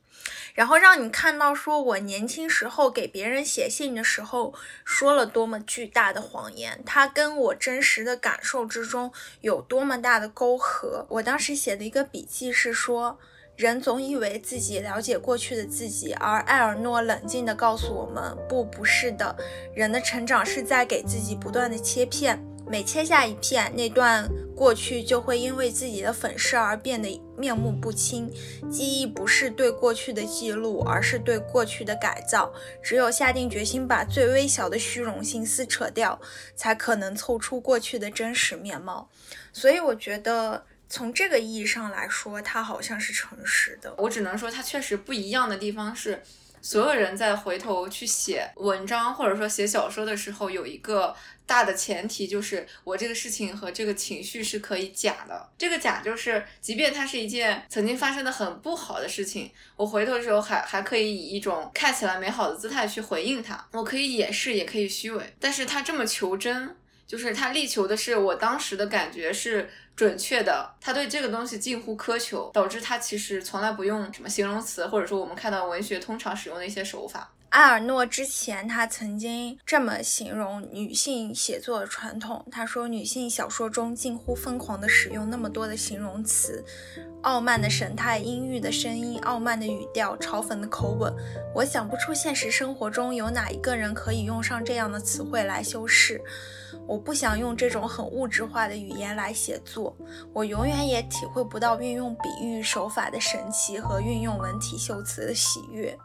然后让你看到，说我年轻时候给别人写信的时候说了多么巨大的谎言，他跟我真实的感受之中有多么大的沟壑。我当时写的一个笔记是说，人总以为自己了解过去的自己，而艾尔诺冷静地告诉我们，不，不是的，人的成长是在给自己不断的切片。每切下一片，那段过去就会因为自己的粉饰而变得面目不清。记忆不是对过去的记录，而是对过去的改造。只有下定决心把最微小的虚荣心撕扯掉，才可能凑出过去的真实面貌。所以，我觉得从这个意义上来说，他好像是诚实的。我只能说，他确实不一样的地方是。所有人在回头去写文章或者说写小说的时候，有一个大的前提，就是我这个事情和这个情绪是可以假的。这个假就是，即便它是一件曾经发生的很不好的事情，我回头的时候还还可以以一种看起来美好的姿态去回应它。我可以掩饰，也可以虚伪，但是他这么求真，就是他力求的是我当时的感觉是。准确的，他对这个东西近乎苛求，导致他其实从来不用什么形容词，或者说我们看到文学通常使用的一些手法。埃尔诺之前，他曾经这么形容女性写作的传统：他说，女性小说中近乎疯狂地使用那么多的形容词，傲慢的神态、阴郁的声音、傲慢的语调、嘲讽的口吻。我想不出现实生活中有哪一个人可以用上这样的词汇来修饰。我不想用这种很物质化的语言来写作，我永远也体会不到运用比喻手法的神奇和运用文体修辞的喜悦。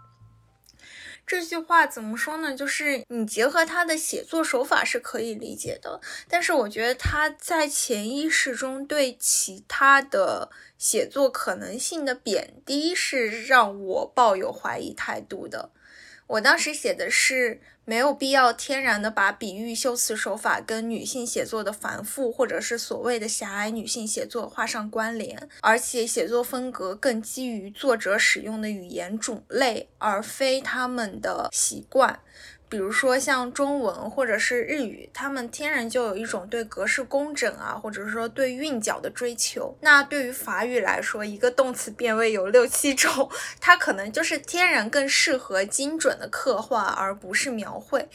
这句话怎么说呢？就是你结合他的写作手法是可以理解的，但是我觉得他在潜意识中对其他的写作可能性的贬低是让我抱有怀疑态度的。我当时写的是。没有必要天然的把比喻修辞手法跟女性写作的繁复，或者是所谓的狭隘女性写作画上关联，而且写作风格更基于作者使用的语言种类，而非他们的习惯。比如说像中文或者是日语，他们天然就有一种对格式工整啊，或者说对韵脚的追求。那对于法语来说，一个动词变位有六七种，它可能就是天然更适合精准的刻画，而不是描绘。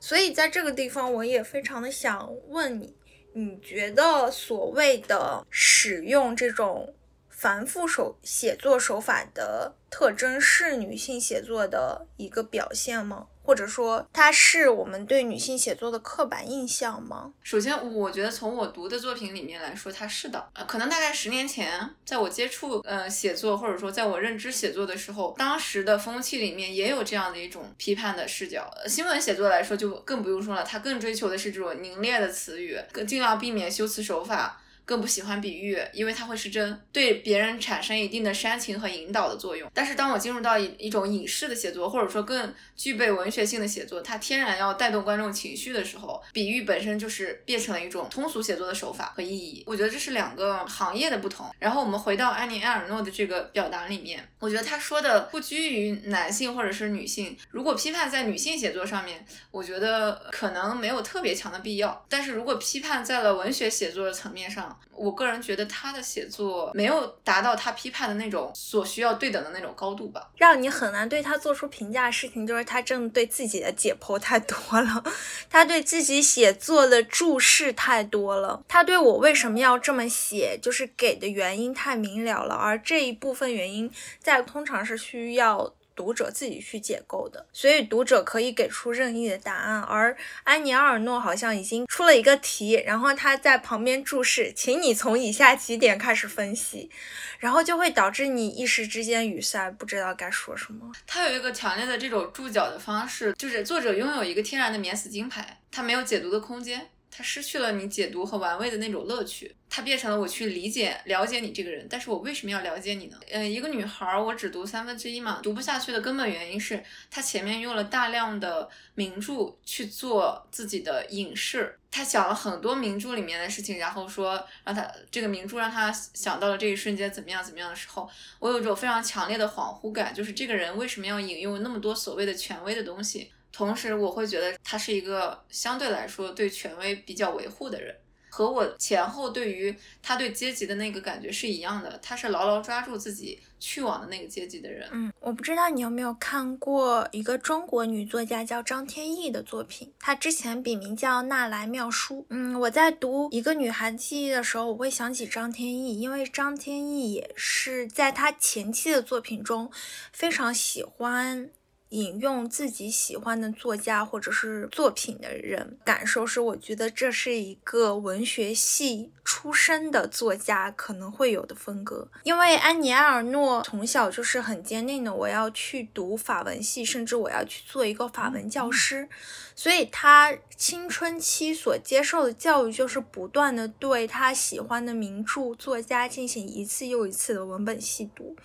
所以在这个地方，我也非常的想问你，你觉得所谓的使用这种繁复手写作手法的特征，是女性写作的一个表现吗？或者说，它是我们对女性写作的刻板印象吗？首先，我觉得从我读的作品里面来说，它是的。呃，可能大概十年前，在我接触呃写作，或者说在我认知写作的时候，当时的风气里面也有这样的一种批判的视角。新闻写作来说，就更不用说了，它更追求的是这种凝练的词语，更尽量避免修辞手法。更不喜欢比喻，因为它会失真，对别人产生一定的煽情和引导的作用。但是当我进入到一一种影视的写作，或者说更具备文学性的写作，它天然要带动观众情绪的时候，比喻本身就是变成了一种通俗写作的手法和意义。我觉得这是两个行业的不同。然后我们回到安妮埃尔诺的这个表达里面，我觉得他说的不拘于男性或者是女性。如果批判在女性写作上面，我觉得可能没有特别强的必要。但是如果批判在了文学写作的层面上，我个人觉得他的写作没有达到他批判的那种所需要对等的那种高度吧。让你很难对他做出评价的事情，就是他正对自己的解剖太多了，他对自己写作的注释太多了，他对我为什么要这么写，就是给的原因太明了了，而这一部分原因在通常是需要。读者自己去解构的，所以读者可以给出任意的答案。而安妮·阿尔诺好像已经出了一个题，然后他在旁边注释，请你从以下几点开始分析，然后就会导致你一时之间语塞，不知道该说什么。他有一个强烈的这种注脚的方式，就是作者拥有一个天然的免死金牌，他没有解读的空间。它失去了你解读和玩味的那种乐趣，它变成了我去理解、了解你这个人。但是我为什么要了解你呢？呃，一个女孩，我只读三分之一嘛，读不下去的根本原因是她前面用了大量的名著去做自己的影视，她讲了很多名著里面的事情，然后说让她这个名著让她想到了这一瞬间怎么样怎么样的时候，我有一种非常强烈的恍惚感，就是这个人为什么要引用那么多所谓的权威的东西？同时，我会觉得他是一个相对来说对权威比较维护的人，和我前后对于他对阶级的那个感觉是一样的。他是牢牢抓住自己去往的那个阶级的人。嗯，我不知道你有没有看过一个中国女作家叫张天翼的作品，她之前笔名叫纳兰妙书。嗯，我在读一个女孩记忆的时候，我会想起张天翼，因为张天翼也是在她前期的作品中非常喜欢。引用自己喜欢的作家或者是作品的人，感受是，我觉得这是一个文学系出身的作家可能会有的风格。因为安妮埃尔诺从小就是很坚定的，我要去读法文系，甚至我要去做一个法文教师，所以他青春期所接受的教育就是不断的对他喜欢的名著作家进行一次又一次的文本细读。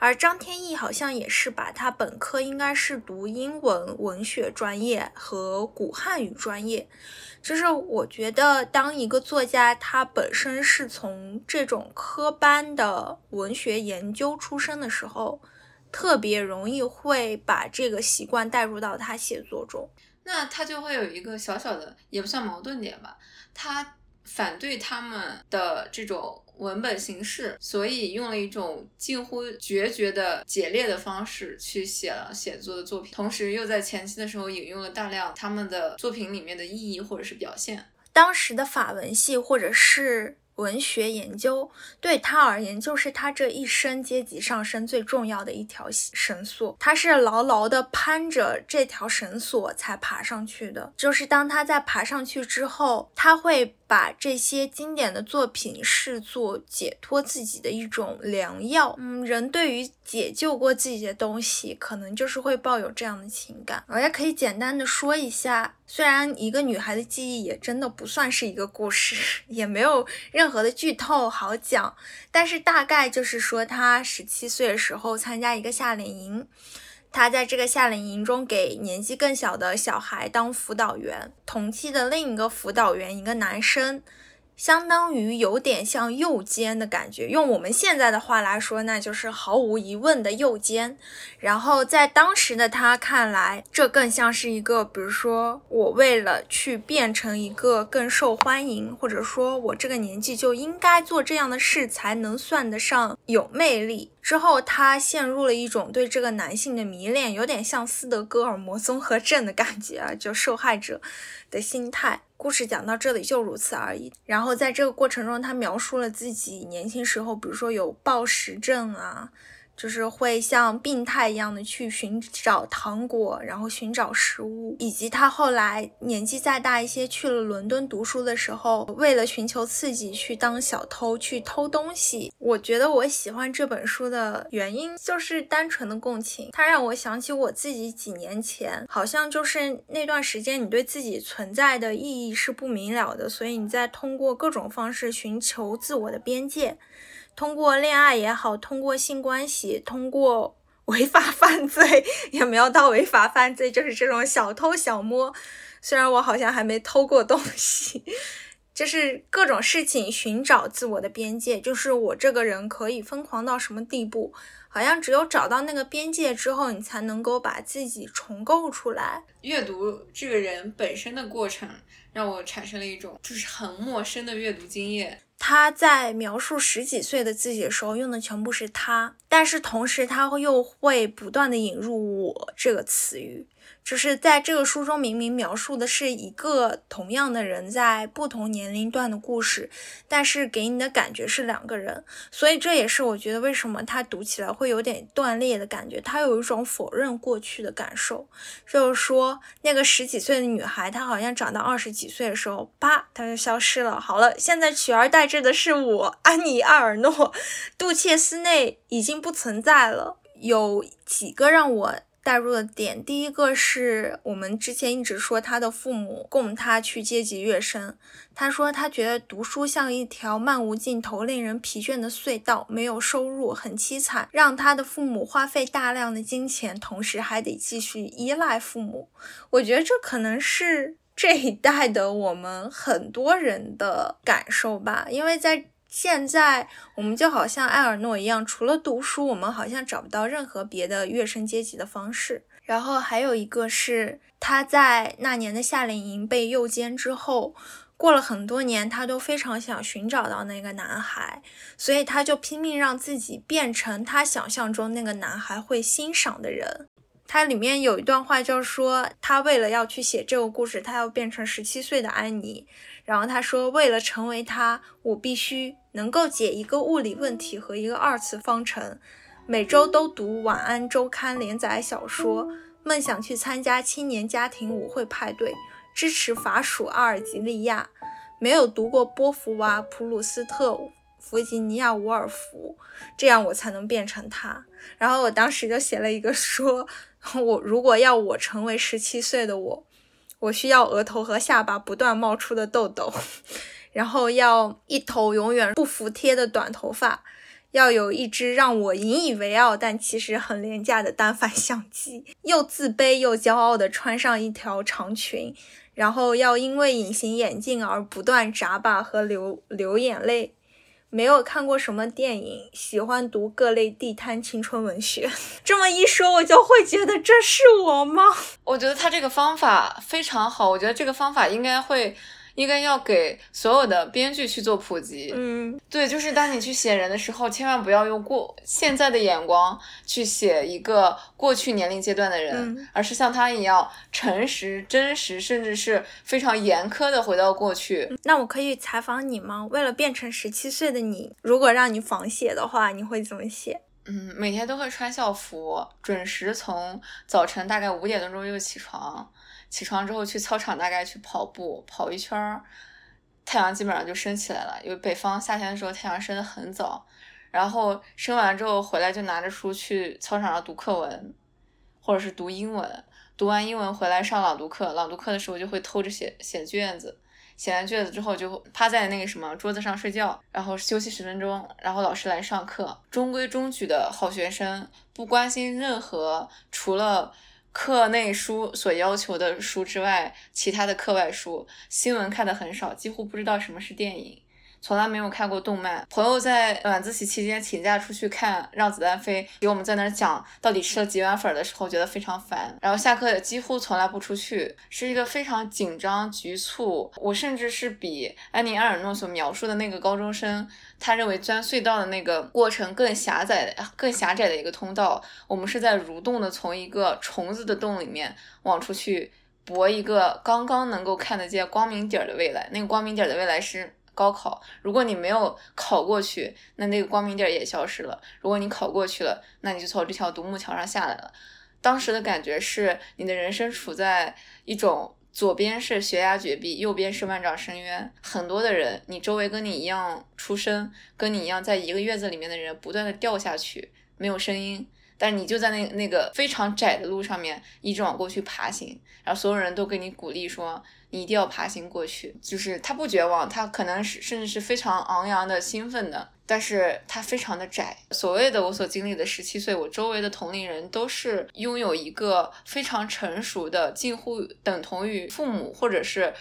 而张天翼好像也是吧，他本科应该是读英文文学专业和古汉语专业。就是我觉得，当一个作家他本身是从这种科班的文学研究出身的时候，特别容易会把这个习惯带入到他写作中。那他就会有一个小小的，也不算矛盾点吧，他。反对他们的这种文本形式，所以用了一种近乎决绝的解裂的方式去写了写作的作品，同时又在前期的时候引用了大量他们的作品里面的意义或者是表现。当时的法文系或者是。文学研究对他而言，就是他这一生阶级上升最重要的一条绳索。他是牢牢地攀着这条绳索才爬上去的。就是当他在爬上去之后，他会。把这些经典的作品视作解脱自己的一种良药。嗯，人对于解救过自己的东西，可能就是会抱有这样的情感。我也可以简单的说一下，虽然一个女孩的记忆也真的不算是一个故事，也没有任何的剧透好讲，但是大概就是说，她十七岁的时候参加一个夏令营。他在这个夏令营中给年纪更小的小孩当辅导员，同期的另一个辅导员，一个男生。相当于有点像右肩的感觉，用我们现在的话来说，那就是毫无疑问的右肩。然后在当时的他看来，这更像是一个，比如说我为了去变成一个更受欢迎，或者说我这个年纪就应该做这样的事才能算得上有魅力。之后他陷入了一种对这个男性的迷恋，有点像斯德哥尔摩综合症的感觉啊，就受害者的心态。故事讲到这里就如此而已。然后在这个过程中，他描述了自己年轻时候，比如说有暴食症啊。就是会像病态一样的去寻找糖果，然后寻找食物，以及他后来年纪再大一些去了伦敦读书的时候，为了寻求刺激去当小偷去偷东西。我觉得我喜欢这本书的原因就是单纯的共情，它让我想起我自己几年前，好像就是那段时间你对自己存在的意义是不明了的，所以你在通过各种方式寻求自我的边界。通过恋爱也好，通过性关系，通过 违法犯罪，也没有到违法犯罪，就是这种小偷小摸。虽然我好像还没偷过东西，就是各种事情寻找自我的边界，就是我这个人可以疯狂到什么地步？好像只有找到那个边界之后，你才能够把自己重构出来。阅读这个人本身的过程，让我产生了一种就是很陌生的阅读经验。他在描述十几岁的自己的时候用的全部是他，但是同时他又会不断的引入我这个词语。就是在这个书中，明明描述的是一个同样的人在不同年龄段的故事，但是给你的感觉是两个人，所以这也是我觉得为什么他读起来会有点断裂的感觉，他有一种否认过去的感受，就是说那个十几岁的女孩，她好像长到二十几岁的时候，啪，她就消失了。好了，现在取而代之的是我，安妮·阿尔诺，杜切斯内已经不存在了，有几个让我。带入的点，第一个是我们之前一直说他的父母供他去阶级跃升。他说他觉得读书像一条漫无尽头、令人疲倦的隧道，没有收入，很凄惨，让他的父母花费大量的金钱，同时还得继续依赖父母。我觉得这可能是这一代的我们很多人的感受吧，因为在。现在我们就好像埃尔诺一样，除了读书，我们好像找不到任何别的跃升阶级的方式。然后还有一个是他在那年的夏令营被诱奸之后，过了很多年，他都非常想寻找到那个男孩，所以他就拼命让自己变成他想象中那个男孩会欣赏的人。它里面有一段话，就是说他为了要去写这个故事，他要变成十七岁的安妮。然后他说，为了成为他，我必须能够解一个物理问题和一个二次方程，每周都读《晚安周刊》连载小说，梦想去参加青年家庭舞会派对，支持法属阿尔及利亚，没有读过波伏娃、普鲁斯特、弗吉尼亚·伍尔夫，这样我才能变成他。然后我当时就写了一个说，我如果要我成为十七岁的我。我需要额头和下巴不断冒出的痘痘，然后要一头永远不服帖的短头发，要有一只让我引以为傲但其实很廉价的单反相机，又自卑又骄傲地穿上一条长裙，然后要因为隐形眼镜而不断眨巴和流流眼泪。没有看过什么电影，喜欢读各类地摊青春文学。这么一说，我就会觉得这是我吗？我觉得他这个方法非常好，我觉得这个方法应该会。应该要给所有的编剧去做普及。嗯，对，就是当你去写人的时候，千万不要用过现在的眼光去写一个过去年龄阶段的人，嗯而是像他一样诚实、真实，甚至是非常严苛的回到过去。那我可以采访你吗？为了变成十七岁的你，如果让你仿写的话，你会怎么写？嗯，每天都会穿校服，准时从早晨大概五点多钟就起床，起床之后去操场大概去跑步，跑一圈儿，太阳基本上就升起来了。因为北方夏天的时候太阳升得很早，然后升完之后回来就拿着书去操场上读课文，或者是读英文。读完英文回来上朗读课，朗读课的时候就会偷着写写卷子。写完卷子之后就趴在那个什么桌子上睡觉，然后休息十分钟，然后老师来上课。中规中矩的好学生，不关心任何除了课内书所要求的书之外，其他的课外书。新闻看的很少，几乎不知道什么是电影。从来没有看过动漫。朋友在晚自习期间请假出去看《让子弹飞》，给我们在那儿讲到底吃了几碗粉的时候，觉得非常烦。然后下课几乎从来不出去，是一个非常紧张、局促。我甚至是比安妮·埃尔诺所描述的那个高中生，他认为钻隧道的那个过程更狭窄、更狭窄的一个通道。我们是在蠕动的从一个虫子的洞里面往出去搏一个刚刚能够看得见光明点儿的未来。那个光明点儿的未来是。高考，如果你没有考过去，那那个光明点也消失了；如果你考过去了，那你就从这条独木桥上下来了。当时的感觉是，你的人生处在一种左边是悬崖绝壁，右边是万丈深渊。很多的人，你周围跟你一样出生，跟你一样在一个院子里面的人，不断的掉下去，没有声音。但你就在那那个非常窄的路上面一直往过去爬行，然后所有人都给你鼓励说你一定要爬行过去。就是他不绝望，他可能是甚至是非常昂扬的兴奋的，但是他非常的窄。所谓的我所经历的十七岁，我周围的同龄人都是拥有一个非常成熟的，近乎等同于父母或者是。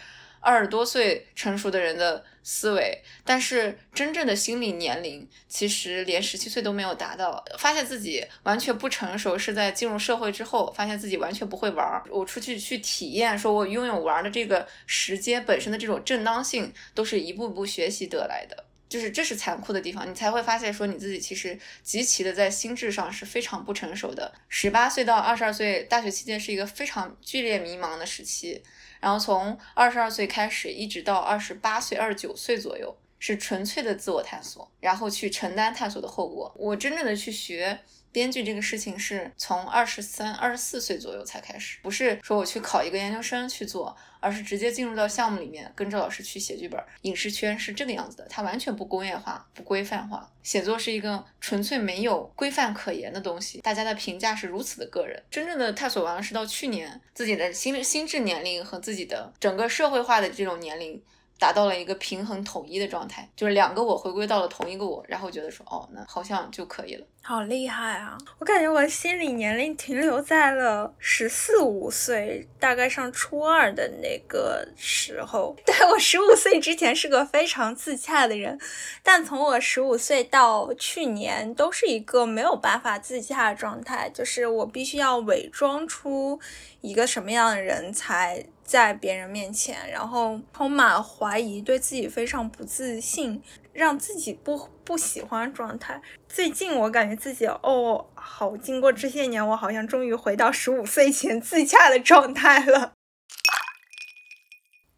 二十多岁成熟的人的思维，但是真正的心理年龄其实连十七岁都没有达到。发现自己完全不成熟，是在进入社会之后，发现自己完全不会玩儿。我出去去体验，说我拥有玩的这个时间本身的这种正当性，都是一步步学习得来的。就是这是残酷的地方，你才会发现说你自己其实极其的在心智上是非常不成熟的。十八岁到二十二岁，大学期间是一个非常剧烈迷茫的时期。然后从二十二岁开始，一直到二十八岁、二十九岁左右，是纯粹的自我探索，然后去承担探索的后果。我真正的去学编剧这个事情，是从二十三、二十四岁左右才开始，不是说我去考一个研究生去做，而是直接进入到项目里面，跟着老师去写剧本。影视圈是这个样子的，它完全不工业化、不规范化，写作是一个纯粹没有规范可言的东西。大家的评价是如此的个人。真正的探索完了，是到去年自己的心心智年龄和自己的整个社会化的这种年龄。达到了一个平衡统一的状态，就是两个我回归到了同一个我，然后觉得说，哦，那好像就可以了。好厉害啊！我感觉我心理年龄停留在了十四五岁，大概上初二的那个时候。对我十五岁之前是个非常自洽的人，但从我十五岁到去年，都是一个没有办法自洽的状态，就是我必须要伪装出一个什么样的人才在别人面前，然后充满怀疑，对自己非常不自信。让自己不不喜欢状态。最近我感觉自己哦，好，经过这些年，我好像终于回到十五岁前自洽的状态了。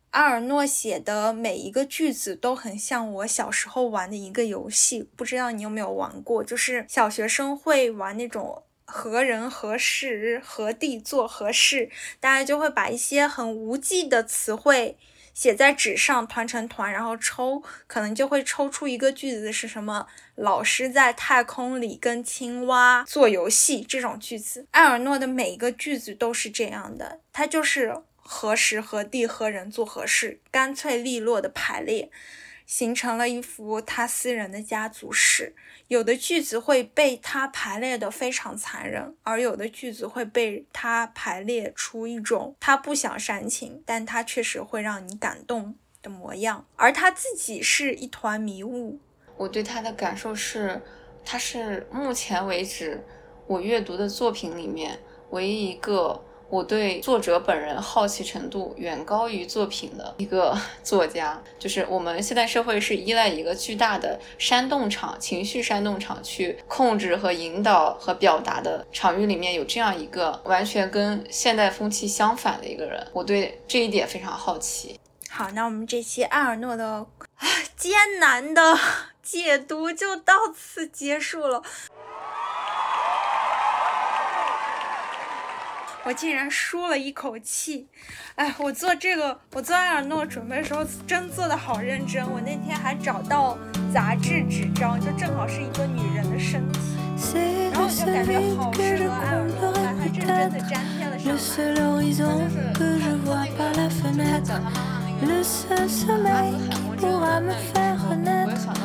阿尔诺写的每一个句子都很像我小时候玩的一个游戏，不知道你有没有玩过？就是小学生会玩那种何人何事何地做何事，大家就会把一些很无稽的词汇。写在纸上，团成团，然后抽，可能就会抽出一个句子是什么？老师在太空里跟青蛙做游戏这种句子。埃尔诺的每一个句子都是这样的，他就是何时何地何人做何事，干脆利落的排列。形成了一幅他私人的家族史。有的句子会被他排列的非常残忍，而有的句子会被他排列出一种他不想煽情，但他确实会让你感动的模样。而他自己是一团迷雾。我对他的感受是，他是目前为止我阅读的作品里面唯一一个我对作者本人好奇程度远高于作品的一个 作家。就是我们现代社会是依赖一个巨大的煽动场、情绪煽动场去控制和引导和表达的场域里面，有这样一个完全跟现代风气相反的一个人，我对这一点非常好奇。好，那我们这期埃尔诺的 啊艰难的 解读就到此结束了。我竟然舒了一口气。哎，我做这个，我做艾尔诺准备的时候，真做的好认真。我那天还找到杂志纸张，就正好是一个女人的身体，然后我就感觉好适合艾尔诺，我还真的粘贴了上来。就是那个讲妈妈那个，那。我想到了